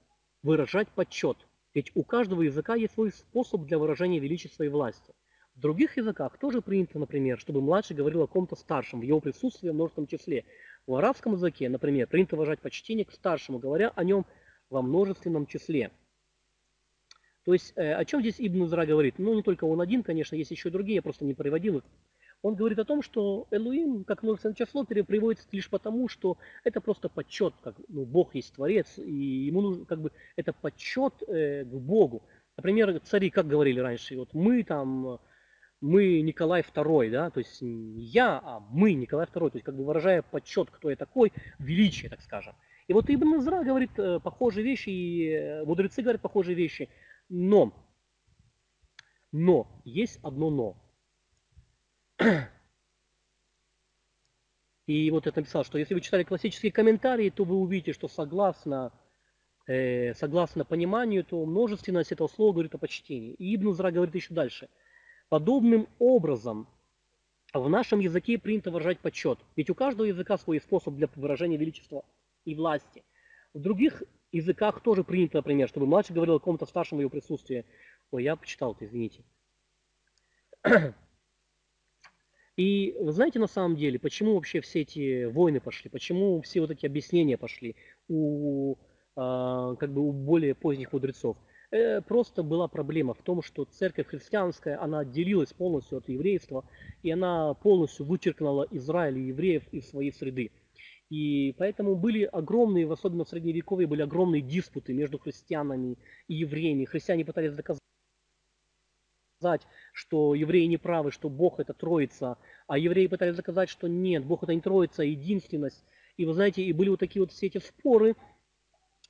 выражать почет. Ведь у каждого языка есть свой способ для выражения величества и власти. В других языках тоже принято, например, чтобы младший говорил о ком-то старшем в его присутствии в множественном числе. В арабском языке, например, принято выражать почтение к старшему, говоря о нем во множественном числе. То есть, э, о чем здесь Ибн Зра говорит? Ну, не только он один, конечно, есть еще и другие, я просто не приводил их. Он говорит о том, что Элуим, как множественное число, приводится лишь потому, что это просто подсчет, как ну, Бог есть Творец, и ему нужно, как бы, это подсчет э, к Богу. Например, цари, как говорили раньше, вот мы там мы Николай II, да, то есть не я, а мы Николай II, то есть как бы выражая подсчет, кто я такой, величие, так скажем. И вот Ибн Изра говорит э, похожие вещи, и мудрецы говорят похожие вещи, но, но, есть одно но. И вот я написал, что если вы читали классические комментарии, то вы увидите, что согласно, э, согласно пониманию, то множественность этого слова говорит о почтении. И Ибн Зра говорит еще дальше – Подобным образом в нашем языке принято выражать почет, ведь у каждого языка свой способ для выражения величества и власти. В других языках тоже принято, например, чтобы младший говорил о ком-то старшем в его присутствии. Ой, я почитал это, извините. И вы знаете на самом деле, почему вообще все эти войны пошли, почему все вот эти объяснения пошли у, а, как бы у более поздних мудрецов? Э, просто была проблема в том, что церковь христианская, она отделилась полностью от еврейства, и она полностью вычеркнула Израиль и евреев из своей среды. И поэтому были огромные, особенно в Средневековье, были огромные диспуты между христианами и евреями. Христиане пытались доказать, что евреи не правы, что Бог это Троица, а евреи пытались доказать, что нет, Бог это не Троица, а единственность. И вы знаете, и были вот такие вот все эти споры,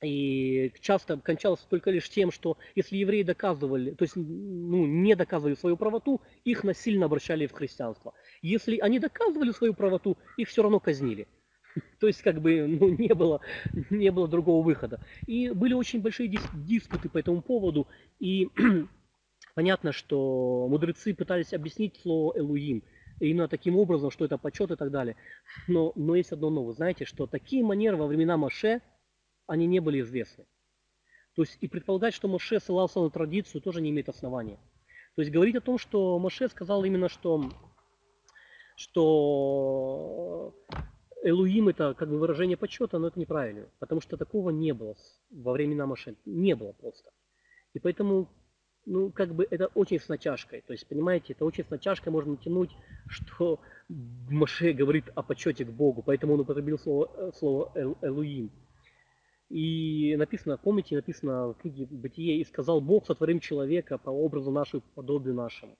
и часто кончалось только лишь тем, что если евреи доказывали, то есть ну, не доказывали свою правоту, их насильно обращали в христианство. Если они доказывали свою правоту, их все равно казнили. То есть как бы ну, не, было, не было другого выхода. И были очень большие дис диспуты по этому поводу. И понятно, что мудрецы пытались объяснить слово «элуим». Именно таким образом, что это почет и так далее. Но, но есть одно новое. Знаете, что такие манеры во времена Маше – они не были известны. То есть и предполагать, что Моше ссылался на традицию, тоже не имеет основания. То есть говорить о том, что Моше сказал именно, что, что Элуим это как бы выражение почета, но это неправильно. Потому что такого не было во времена Моше. Не было просто. И поэтому, ну, как бы это очень с натяжкой. То есть, понимаете, это очень с натяжкой можно натянуть, что Моше говорит о почете к Богу. Поэтому он употребил слово, э, слово Элуим. И написано, помните, написано в книге Бытие, «И сказал Бог, сотворим человека по образу нашему, по подобию нашему».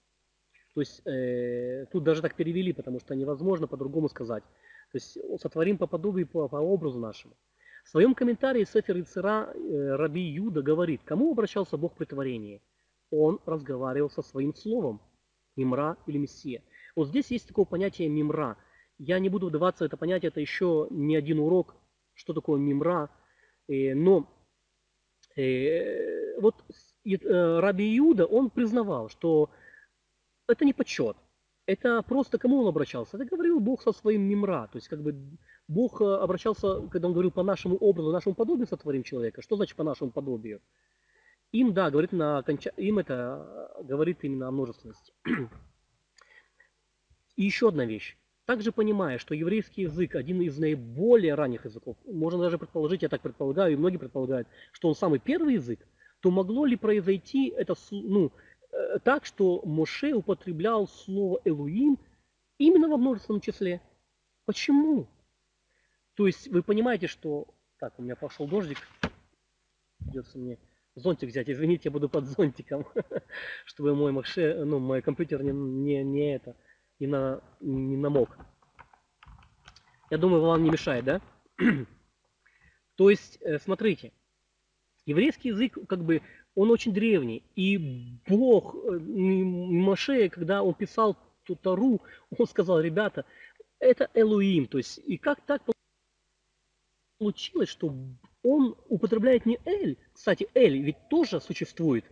То есть э, тут даже так перевели, потому что невозможно по-другому сказать. То есть сотворим по подобию, по, по образу нашему. В своем комментарии Сефер Ицера э, Раби Юда говорит, кому обращался Бог при творении? Он разговаривал со своим словом, мимра или мессия. Вот здесь есть такое понятие мимра. Я не буду вдаваться в это понятие, это еще не один урок, что такое мимра, но э, вот э, Раби Иуда, он признавал, что это не почет. Это просто кому он обращался? Это говорил Бог со своим мимра. То есть как бы Бог обращался, когда он говорил по нашему образу, нашему подобию сотворим человека. Что значит по нашему подобию? Им, да, говорит на им это говорит именно о множественности. И еще одна вещь. Также понимая, что еврейский язык один из наиболее ранних языков, можно даже предположить, я так предполагаю, и многие предполагают, что он самый первый язык, то могло ли произойти это ну, э, так, что Моше употреблял слово Элуим именно во множественном числе? Почему? То есть вы понимаете, что... Так, у меня пошел дождик. Придется мне зонтик взять. Извините, я буду под зонтиком, чтобы мой Моше, ну, мой компьютер не, не, не это, не, на, не намок. Я думаю, вам не мешает, да? То есть, э, смотрите, Еврейский язык, как бы, он очень древний. И Бог, э, Моше, когда он писал Тару, он сказал, ребята, это Элуим. То есть, и как так получилось, что он употребляет не Эль. Кстати, Эль ведь тоже существует.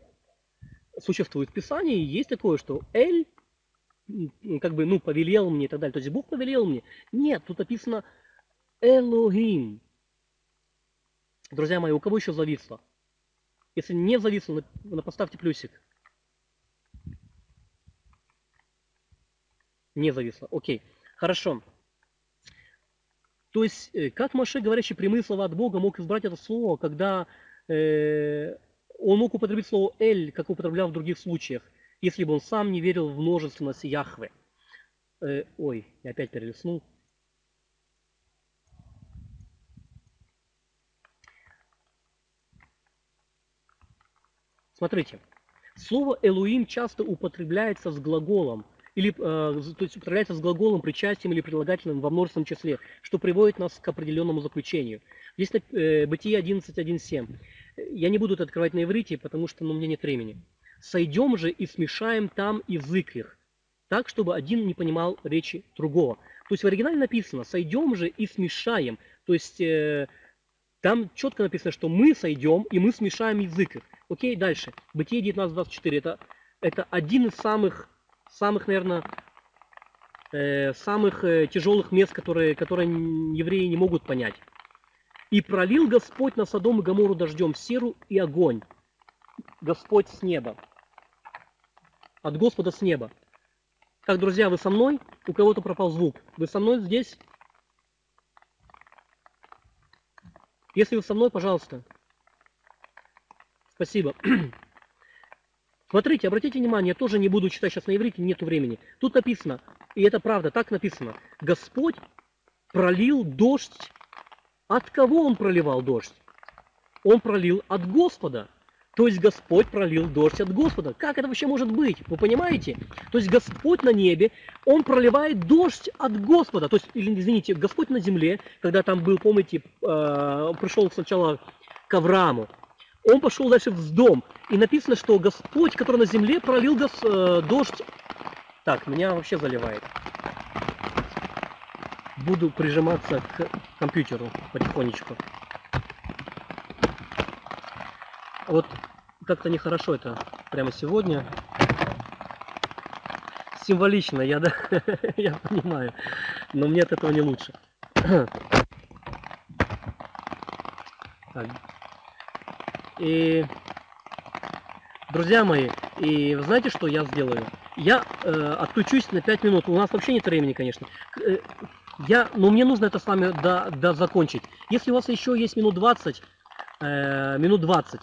Существует в Писании, есть такое, что Эль, как бы, ну, повелел мне и так далее. То есть Бог повелел мне. Нет, тут написано Элохим. Друзья мои, у кого еще зависло? Если не зависло, поставьте плюсик. Не зависло. Окей. Хорошо. То есть, э, как Маше, говорящий прямые слова от Бога, мог избрать это слово, когда э, он мог употребить слово «эль», как употреблял в других случаях, если бы он сам не верил в множественность Яхве. Э, ой, я опять перелистнул. Смотрите, слово «элуим» часто употребляется с глаголом, или, э, то есть употребляется с глаголом, причастием или прилагательным во множественном числе, что приводит нас к определенному заключению. Здесь э, Бытие 11.1.7. Я не буду это открывать на иврите, потому что ну, у меня нет времени. «Сойдем же и смешаем там язык их, так, чтобы один не понимал речи другого». То есть в оригинале написано «сойдем же и смешаем». То есть э, там четко написано, что мы сойдем и мы смешаем язык их. Окей, дальше. Бытие 19.24. Это, это один из самых, самых наверное, э, самых э, тяжелых мест, которые, которые евреи не могут понять. «И пролил Господь на Содом и Гамору дождем серу и огонь». Господь с неба. От Господа с неба. Так, друзья, вы со мной? У кого-то пропал звук. Вы со мной здесь? Если вы со мной, пожалуйста. Спасибо. Смотрите, обратите внимание, я тоже не буду читать сейчас на иврите, нету времени. Тут написано, и это правда, так написано. Господь пролил дождь. От кого он проливал дождь? Он пролил от Господа. То есть Господь пролил дождь от Господа. Как это вообще может быть? Вы понимаете? То есть Господь на небе, Он проливает дождь от Господа. То есть, или, извините, Господь на земле, когда там был, помните, э, пришел сначала к Аврааму, он пошел дальше в дом. И написано, что Господь, который на земле, пролил гос, э, дождь. Так, меня вообще заливает. Буду прижиматься к компьютеру потихонечку. Вот как-то нехорошо это прямо сегодня. Символично, я, да, я понимаю, но мне от этого не лучше. Так. И, друзья мои, и знаете, что я сделаю? Я э, отключусь на 5 минут. У нас вообще нет времени, конечно. Э, я, но мне нужно это с вами до, до закончить. Если у вас еще есть минут 20, э, минут 20,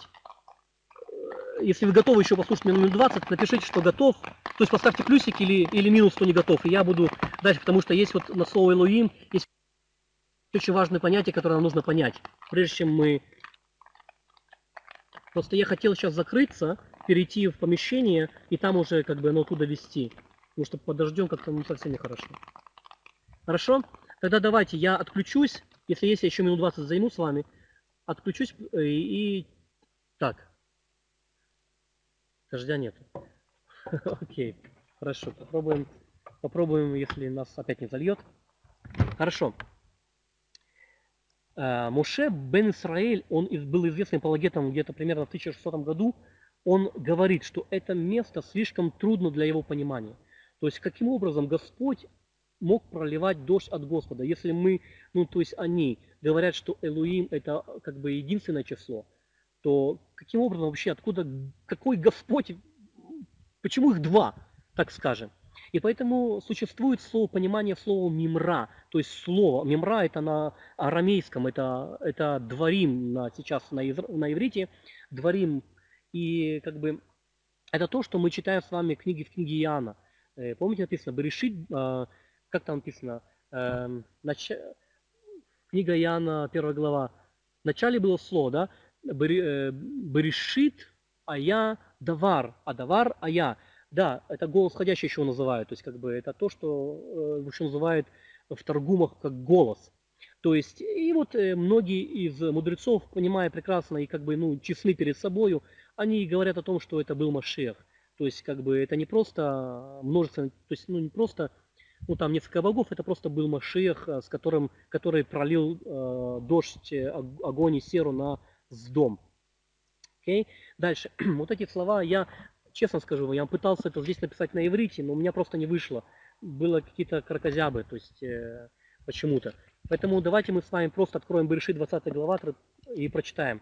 если вы готовы еще послушать минут 20, напишите, что готов. То есть поставьте плюсик или, или минус, что не готов. И я буду дальше, потому что есть вот на слово Элоим, есть очень важное понятие, которое нам нужно понять, прежде чем мы... Просто я хотел сейчас закрыться, перейти в помещение, и там уже как бы оно оттуда вести. Потому что под дождем как-то ну, совсем нехорошо. Хорошо? Тогда давайте я отключусь. Если есть, я еще минут 20 займу с вами. Отключусь э, и... и... Так. Дождя нет. Окей, хорошо, попробуем, попробуем, если нас опять не зальет. Хорошо. А, Муше бен Исраэль, он был известным апологетом где-то примерно в 1600 году, он говорит, что это место слишком трудно для его понимания. То есть, каким образом Господь мог проливать дождь от Господа, если мы, ну, то есть они говорят, что Элуим это как бы единственное число, то каким образом вообще, откуда, какой Господь, почему их два, так скажем. И поэтому существует слово, понимание слова мимра, то есть слово. Мимра это на арамейском, это, это дворим на, сейчас на, на иврите, дворим. И как бы это то, что мы читаем с вами книги в книге Иоанна. Э, помните написано, Берешит, а, как там написано, эм, нач... книга Иоанна, первая глава, в начале было слово, да, э, Берешит, а я давар, а давар, а я. Да, это голос входящий еще называют, то есть как бы это то, что э, еще называют в торгумах как голос. То есть, и вот э, многие из мудрецов, понимая прекрасно и как бы, ну, честны перед собою, они говорят о том, что это был Машех. То есть, как бы, это не просто множество, то есть, ну, не просто, ну, там несколько богов, это просто был Машех, э, с которым, который пролил э, дождь, огонь и серу на дом. Окей? Дальше. вот эти слова я честно скажу, я пытался это здесь написать на иврите, но у меня просто не вышло. Было какие-то кракозябы, то есть э, почему-то. Поэтому давайте мы с вами просто откроем Береши 20 глава и прочитаем.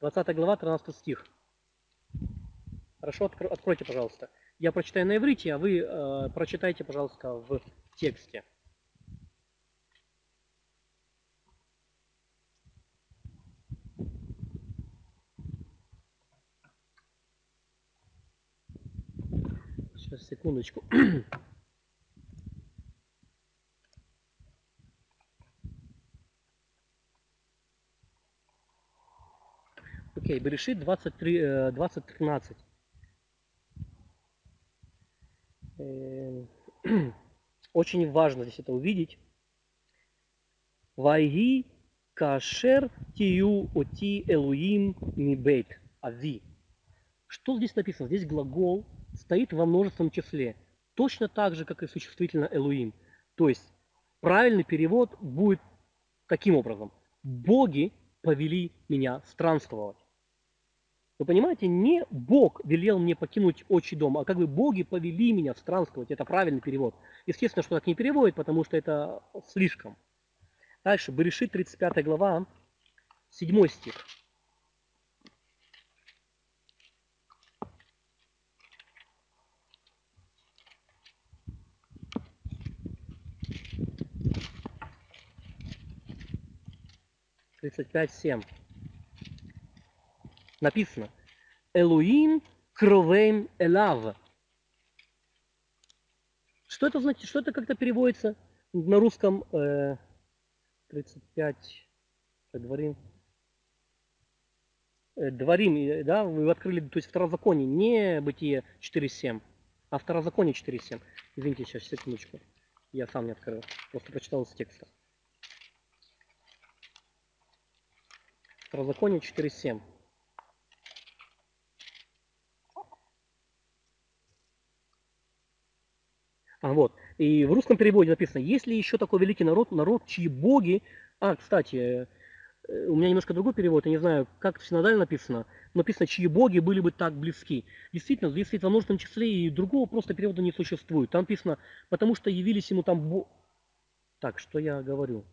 20 глава, 13 стих. Хорошо, откро откройте, пожалуйста. Я прочитаю на иврите, а вы э, прочитайте, пожалуйста, в тексте. Сейчас, секундочку. Окей, okay, Берешит 23, 2013. Очень важно здесь это увидеть. Вайги кашер тию оти элуим мибейт ави. Что здесь написано? Здесь глагол стоит во множественном числе. Точно так же, как и существительно Элуим. То есть правильный перевод будет таким образом. Боги повели меня странствовать. Вы понимаете, не Бог велел мне покинуть отчий дом, а как бы боги повели меня странствовать. Это правильный перевод. Естественно, что так не переводит, потому что это слишком. Дальше, Берешит 35 глава, 7 стих. Тридцать пять семь написано Элуим кровейм элав. Что это значит? Что это как-то переводится на русском э, 35 дворим. Э, дворим, да, вы открыли, то есть второзаконие, не бытие 4.7, а второзаконие 4.7. Извините, сейчас, секундочку. Я сам не открыл, просто прочитал из текста. Второзаконие 4.7. А, вот. И в русском переводе написано, есть ли еще такой великий народ, народ, чьи боги... А, кстати, э, у меня немножко другой перевод, я не знаю, как в синодале написано. Написано, чьи боги были бы так близки. Действительно, здесь во множественном числе, и другого просто перевода не существует. Там написано, потому что явились ему там... Бо... Так, что я говорю?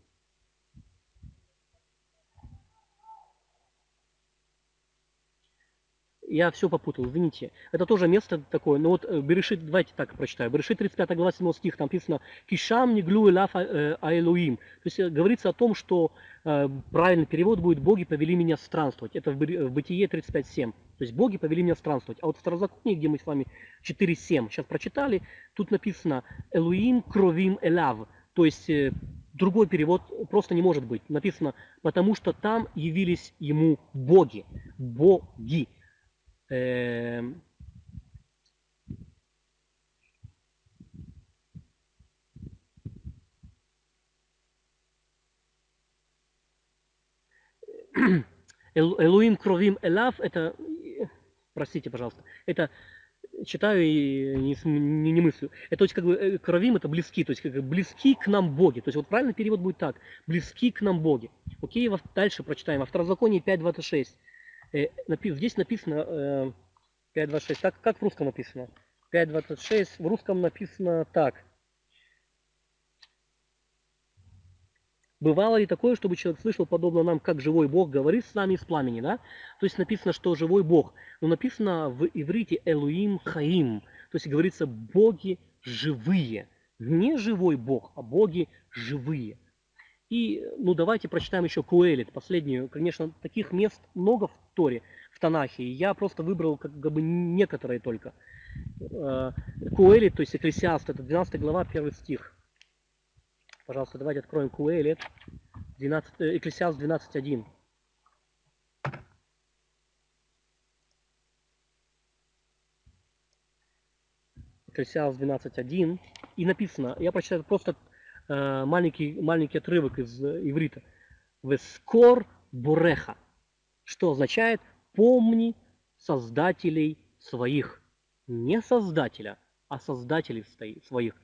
Я все попутал, извините. Это тоже место такое. Но вот э, Берешит, давайте так прочитаю. Берешит 35 глава 7 стих, там написано «Кишам не глу элаф аэлуим». То есть э, говорится о том, что э, правильный перевод будет «Боги повели меня странствовать». Это в, Бытие 35.7. То есть «Боги повели меня странствовать». А вот в Старозаконии, где мы с вами 4.7 сейчас прочитали, тут написано «Элуим кровим элав». То есть э, другой перевод просто не может быть. Написано «Потому что там явились ему боги». Боги. Эм, Элуим кровим элав, это, простите, пожалуйста, это читаю и не, не, не мыслю. Это то есть как бы э, кровим это близки, то есть как бы близки к нам боги. То есть вот правильный перевод будет так. Близки к нам боги. Окей, дальше прочитаем. Во второзаконии 5.26. Э, здесь написано 5.26. Э, так, как в русском написано? 5.26. В русском написано так. Бывало ли такое, чтобы человек слышал, подобно нам, как живой Бог говорит с нами из пламени, да? То есть написано, что живой Бог. Но написано в иврите Элуим Хаим. То есть говорится боги живые. Не живой бог, а боги живые. И, ну, давайте прочитаем еще Куэлит, последнюю. Конечно, таких мест много в Торе, в Танахе. Я просто выбрал как бы некоторые только. Э, Куэлит, то есть Экклесиаст, это 12 глава, 1 стих. Пожалуйста, давайте откроем Куэлит, 12, Экклесиаст 12.1. Экклесиаст 12.1. И написано, я прочитаю просто э, маленький, маленький отрывок из э, иврита. Вескор буреха, что означает «помни создателей своих». Не создателя, а создателей своих.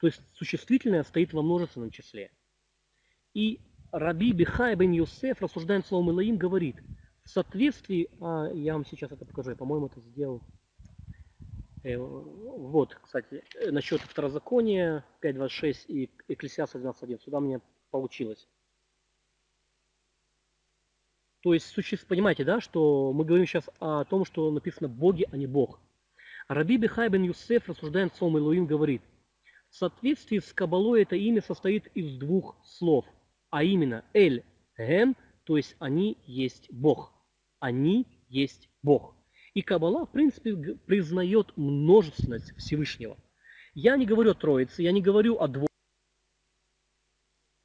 То есть существительное стоит во множественном числе. И Раби Бихай бен Юсеф, рассуждая словом Илаим, говорит, в соответствии, а, я вам сейчас это покажу, по-моему, это сделал. Э, вот, кстати, э, насчет второзакония 5.26 и Экклесиаса 12.1. Сюда меня получилось. То есть, понимаете, да, что мы говорим сейчас о том, что написано «боги», а не «бог». Раби Бихай бен Юсеф, рассуждая словом Илуим, говорит, в соответствии с Кабалой это имя состоит из двух слов, а именно «эль», «ген», то есть «они есть Бог». Они есть Бог. И Кабала, в принципе, признает множественность Всевышнего. Я не говорю о Троице, я не говорю о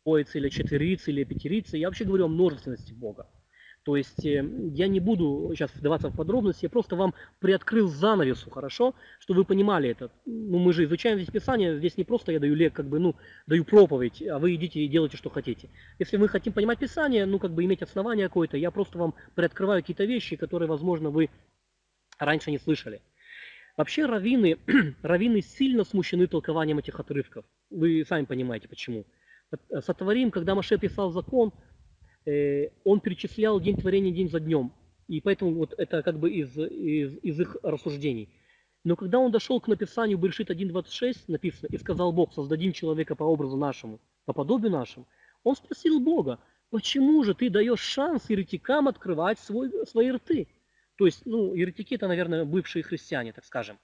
двоице или четверице или пятерице, я вообще говорю о множественности Бога. То есть э, я не буду сейчас вдаваться в подробности, я просто вам приоткрыл занавесу, хорошо, чтобы вы понимали это. Ну, мы же изучаем здесь Писание, здесь не просто я даю лек, как бы, ну, даю проповедь, а вы идите и делайте, что хотите. Если мы хотим понимать Писание, ну, как бы иметь основание какое-то, я просто вам приоткрываю какие-то вещи, которые, возможно, вы раньше не слышали. Вообще раввины, раввины сильно смущены толкованием этих отрывков. Вы сами понимаете почему. Сотворим, когда Маше писал закон, Э, он перечислял день творения день за днем. И поэтому вот это как бы из, из, из их рассуждений. Но когда он дошел к написанию Берешит 1.26, написано, «И сказал Бог, создадим человека по образу нашему, по подобию нашему», он спросил Бога, почему же ты даешь шанс еретикам открывать свой, свои рты? То есть, ну, еретики это, наверное, бывшие христиане, так скажем.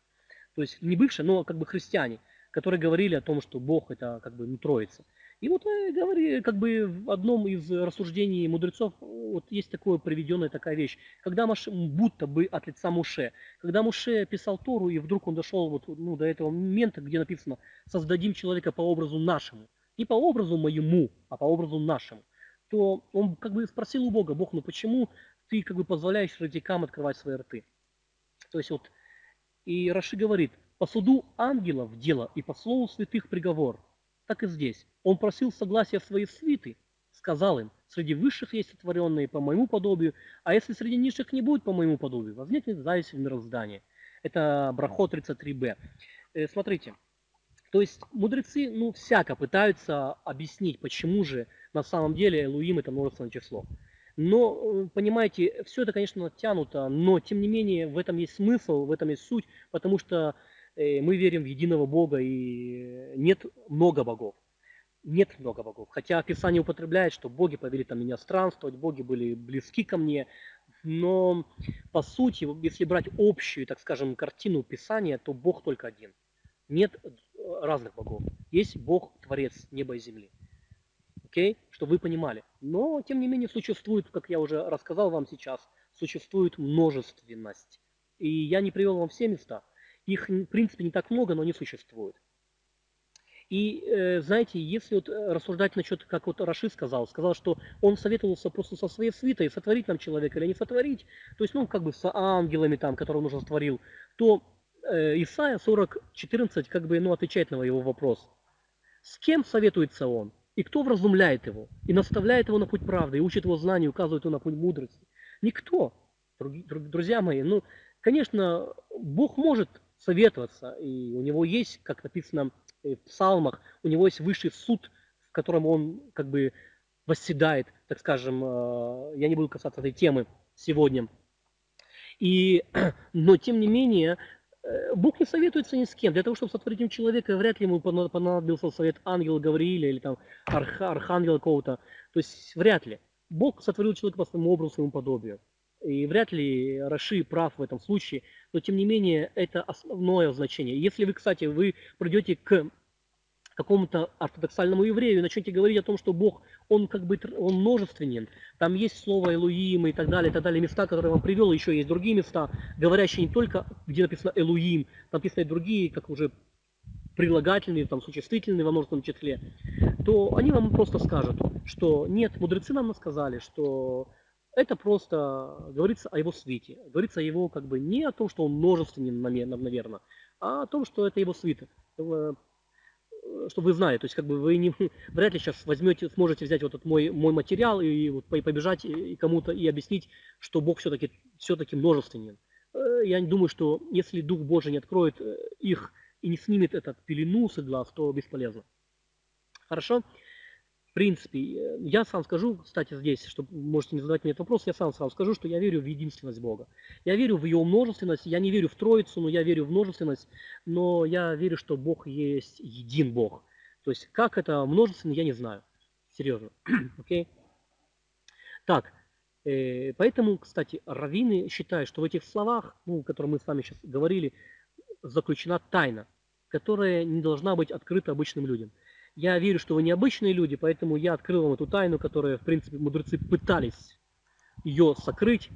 То есть не бывшие, но как бы христиане, которые говорили о том, что Бог это как бы не троица. И вот э, говори, как бы в одном из рассуждений мудрецов вот есть такое приведенная такая вещь. Когда Маше, будто бы от лица Муше, когда Муше писал Тору, и вдруг он дошел вот, ну, до этого момента, где написано «создадим человека по образу нашему», не по образу моему, а по образу нашему, то он как бы спросил у Бога, Бог, ну почему ты как бы позволяешь радикам открывать свои рты? То есть вот, и Раши говорит, по суду ангелов дело и по слову святых приговор – так и здесь. Он просил согласия своей свиты, сказал им, среди высших есть сотворенные по моему подобию, а если среди низших не будет по моему подобию, возникнет зависть в мироздании. Это Брахот 33b. Э, смотрите, то есть мудрецы, ну, всяко пытаются объяснить, почему же на самом деле Элуим это множественное число. Но, э, понимаете, все это, конечно, натянуто, но, тем не менее, в этом есть смысл, в этом есть суть, потому что Э, мы верим в единого Бога, и нет много богов. Нет много богов. Хотя Писание употребляет, что боги повели там меня странствовать, боги были близки ко мне. Но по сути, если брать общую, так скажем, картину Писания, то Бог только один. Нет разных богов. Есть Бог, Творец неба и земли. Окей? Чтобы вы понимали. Но, тем не менее, существует, как я уже рассказал вам сейчас, существует множественность. И я не привел вам все места – их, в принципе, не так много, но они существуют. И, э, знаете, если вот э, рассуждать насчет, как вот Раши сказал, сказал, что он советовался просто со своей свитой, сотворить нам человека или не сотворить, то есть, ну, как бы с ангелами там, которые он уже сотворил, то э, Исайя 40.14 как бы, ну, отвечает на его вопрос. С кем советуется он? И кто вразумляет его? И наставляет его на путь правды, и учит его знанию, указывает его на путь мудрости? Никто. Друзья мои, ну, конечно, Бог может советоваться. И у него есть, как написано в псалмах, у него есть высший суд, в котором он как бы восседает, так скажем, э, я не буду касаться этой темы сегодня. И, но тем не менее, э, Бог не советуется ни с кем. Для того, чтобы сотворить им человека, вряд ли ему понадобился совет ангела Гаврииля или там арх, архангела какого-то. То есть вряд ли. Бог сотворил человека по своему образу, своему подобию. И вряд ли Раши прав в этом случае, но тем не менее это основное значение. Если вы, кстати, вы придете к какому-то ортодоксальному еврею и начнете говорить о том, что Бог, он как бы он множественен, там есть слово Элуим и так далее, и так далее, места, которые я вам привел, еще есть другие места, говорящие не только, где написано Элуим, там написано и другие, как уже прилагательные, там существительные во множественном числе, то они вам просто скажут, что нет, мудрецы нам сказали, что это просто говорится о его свете, говорится о его как бы не о том, что он множественен, наверное, а о том, что это его свита чтобы вы знали, то есть как бы вы не, вряд ли сейчас возьмете, сможете взять вот этот мой, мой материал и, и вот побежать и, и кому-то и объяснить, что Бог все-таки все-таки множественен. Э, я думаю, что если Дух Божий не откроет э, их и не снимет этот пелену с глаз, то бесполезно. Хорошо? В принципе, э, я сам скажу, кстати, здесь, что можете не задавать мне этот вопрос, я сам сам скажу, что я верю в единственность Бога. Я верю в Его множественность, я не верю в Троицу, но я верю в множественность, но я верю, что Бог есть един Бог. То есть, как это множественно, я не знаю. Серьезно. Окей? Okay? Так, э, поэтому, кстати, раввины считают, что в этих словах, ну, о которых мы с вами сейчас говорили, заключена тайна, которая не должна быть открыта обычным людям. Я верю, что вы необычные люди, поэтому я открыл вам эту тайну, которую, в принципе, мудрецы пытались ее сокрыть.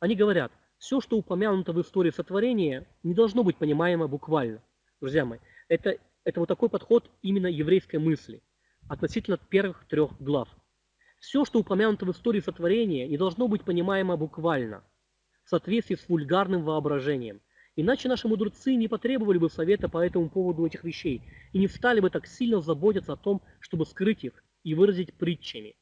Они говорят, все, что упомянуто в истории сотворения, не должно быть понимаемо буквально. Друзья мои, это, это вот такой подход именно еврейской мысли относительно первых трех глав. Все, что упомянуто в истории сотворения, не должно быть понимаемо буквально, в соответствии с вульгарным воображением – Иначе наши мудрецы не потребовали бы совета по этому поводу этих вещей и не стали бы так сильно заботиться о том, чтобы скрыть их и выразить притчами.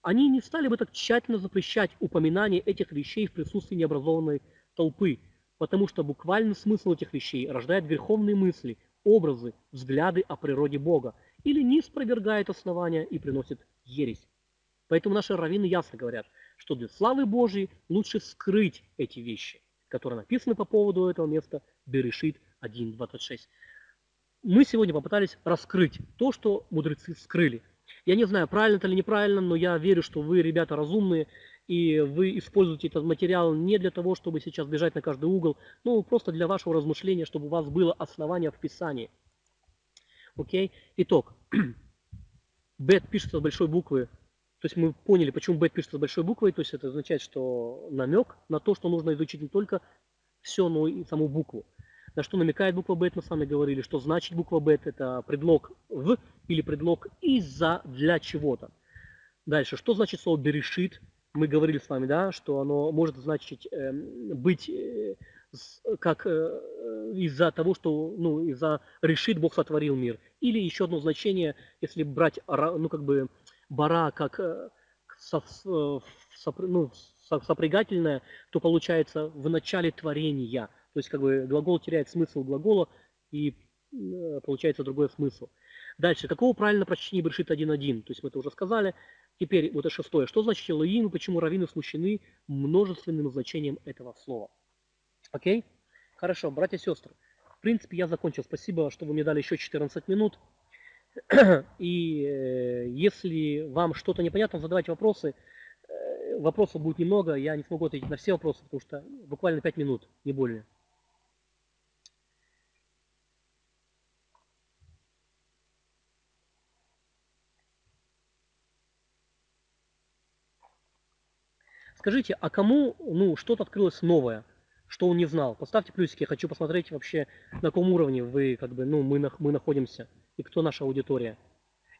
Они не стали бы так тщательно запрещать упоминание этих вещей в присутствии необразованной толпы, потому что буквальный смысл этих вещей рождает верховные мысли, образы, взгляды о природе Бога, или не спровергает основания и приносит ересь. Поэтому наши раввины ясно говорят, что для славы Божьей лучше скрыть эти вещи которые написаны по поводу этого места, Берешит 1.26. Мы сегодня попытались раскрыть то, что мудрецы скрыли. Я не знаю, правильно это или неправильно, но я верю, что вы, ребята, разумные, и вы используете этот материал не для того, чтобы сейчас бежать на каждый угол, но просто для вашего размышления, чтобы у вас было основание в Писании. Окей? Итог. Бет пишется с большой буквы, то есть мы поняли, почему бет пишется большой буквой, то есть это означает, что намек на то, что нужно изучить не только все, но и саму букву. На что намекает буква бет, мы с вами говорили, что значит буква бет, это предлог в или предлог из-за для чего-то. Дальше, что значит слово берешит? Мы говорили с вами, да, что оно может значить э, быть э, как э, из-за того, что, ну, из-за решит Бог сотворил мир. Или еще одно значение, если брать, ну, как бы, бара как со, ну, сопрягательное, то получается в начале творения. То есть как бы глагол теряет смысл глагола и э, получается другой смысл. Дальше, какого правильно прочтения Бершит 1.1? То есть мы это уже сказали. Теперь вот это шестое. Что значит Элоим и почему раввины смущены множественным значением этого слова? Окей? Хорошо, братья и сестры. В принципе, я закончил. Спасибо, что вы мне дали еще 14 минут. И э, если вам что-то непонятно, задавайте вопросы. Э, вопросов будет немного, я не смогу ответить на все вопросы, потому что буквально 5 минут, не более. Скажите, а кому ну, что-то открылось новое, что он не знал? Поставьте плюсики, я хочу посмотреть вообще, на каком уровне вы, как бы, ну, мы, мы находимся и кто наша аудитория.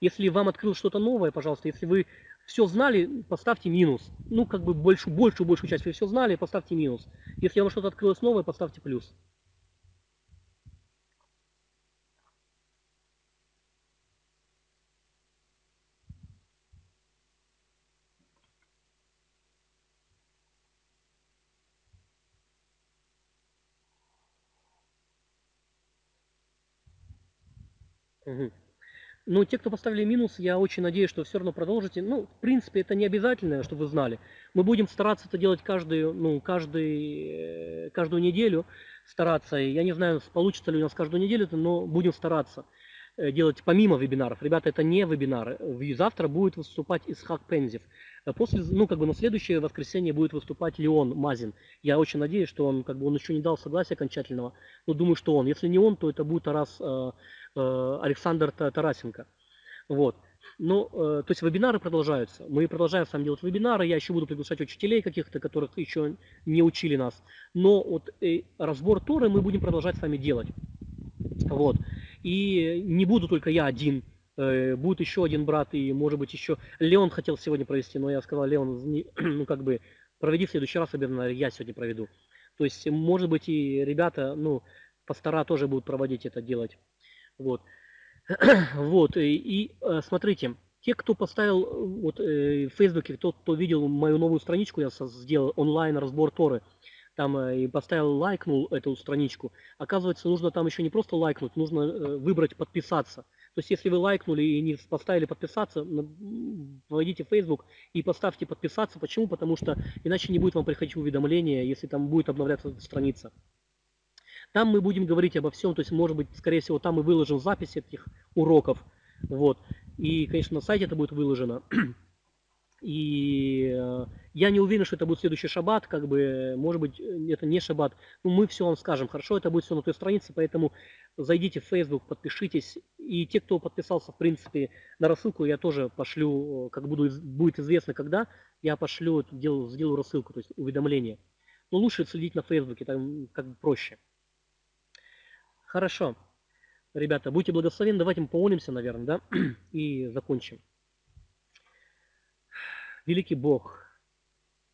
Если вам открылось что-то новое, пожалуйста, если вы все знали, поставьте минус. Ну, как бы большую, большую, большую часть вы все знали, поставьте минус. Если вам что-то открылось новое, поставьте плюс. Угу. Но те, кто поставили минус, я очень надеюсь, что все равно продолжите. Ну, в принципе, это не обязательно, чтобы вы знали. Мы будем стараться это делать каждую, ну, каждый, э, каждую неделю. Стараться. Я не знаю, получится ли у нас каждую неделю но будем стараться. Э, делать помимо вебинаров. Ребята, это не вебинары. Завтра будет выступать Исхак Пензев. Э, После, ну, как бы на следующее воскресенье будет выступать Леон Мазин. Я очень надеюсь, что он, как бы, он еще не дал согласия окончательного. Но думаю, что он. Если не он, то это будет Тарас, э, э, Александр Та- Тарасенко. Вот. Ну, э, то есть вебинары продолжаются. Мы продолжаем с вами делать вебинары. Я еще буду приглашать учителей каких-то, которых еще не учили нас. Но вот э, разбор Торы мы будем продолжать с вами делать. Вот. И не буду только я один. Э, будет еще один брат и, может быть, еще... Леон хотел сегодня провести, но я сказал, Леон, ну, как бы, проведи в следующий раз, наверное, я сегодня проведу. То есть, может быть, и ребята, ну, пастора тоже будут проводить это делать. Вот. Вот, и, и, э, смотрите, те, кто поставил э, вот э, в Фейсбуке, кто, кто видел мою новую страничку, я сделал онлайн разбор Торы, там э, и поставил, лайкнул эту страничку, оказывается, нужно там еще не просто лайкнуть, нужно э, выбрать подписаться. То есть, если вы лайкнули и не поставили подписаться, войдите в Facebook и поставьте подписаться. Почему? Потому что иначе не будет вам приходить уведомления, если там будет обновляться страница. Там мы будем говорить обо всем, то есть, может быть, скорее всего, там мы выложим запись этих уроков. Вот. И, конечно, на сайте это будет выложено. И э, я не уверен, что это будет следующий шаббат, как бы, может быть, э, это не шаббат. Но мы все вам скажем, хорошо, это будет все на той странице, поэтому зайдите в Facebook, подпишитесь. И те, кто подписался, в принципе, на рассылку, я тоже пошлю, э, как буду, будет известно когда, я пошлю, делаю, сделаю рассылку, то есть уведомление. Но лучше следить на Фейсбуке, там как бы проще. Хорошо. Ребята, будьте благословенны. Давайте мы помолимся, наверное, да? И закончим. Великий Бог,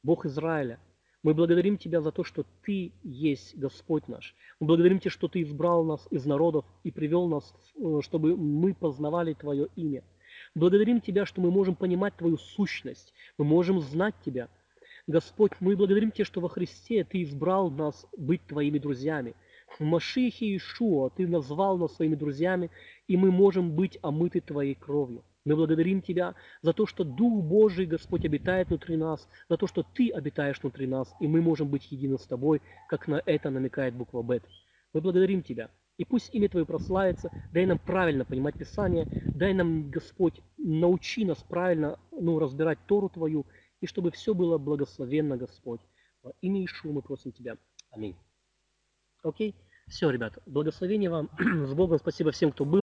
Бог Израиля, мы благодарим Тебя за то, что Ты есть Господь наш. Мы благодарим Тебя, что Ты избрал нас из народов и привел нас, э, чтобы мы познавали Твое имя. Благодарим Тебя, что мы можем понимать Твою сущность, мы можем знать Тебя. Господь, мы благодарим Тебя, что во Христе Ты избрал нас быть Твоими друзьями. В Машихе Иешуа Ты назвал нас своими друзьями, и мы можем быть омыты Твоей кровью. Мы благодарим Тебя за то, что Дух Божий, Господь, обитает внутри нас, за то, что Ты обитаешь внутри нас, и мы можем быть едины с Тобой, как на это намекает буква Бет. Мы благодарим Тебя. И пусть имя Твое прославится, дай нам правильно понимать Писание, дай нам, Господь, научи нас правильно ну, разбирать Тору Твою, и чтобы все было благословенно, Господь. Во имя Ишуа мы просим Тебя. Аминь. Окей? Все, ребята, благословения вам. С Богом спасибо всем, кто был.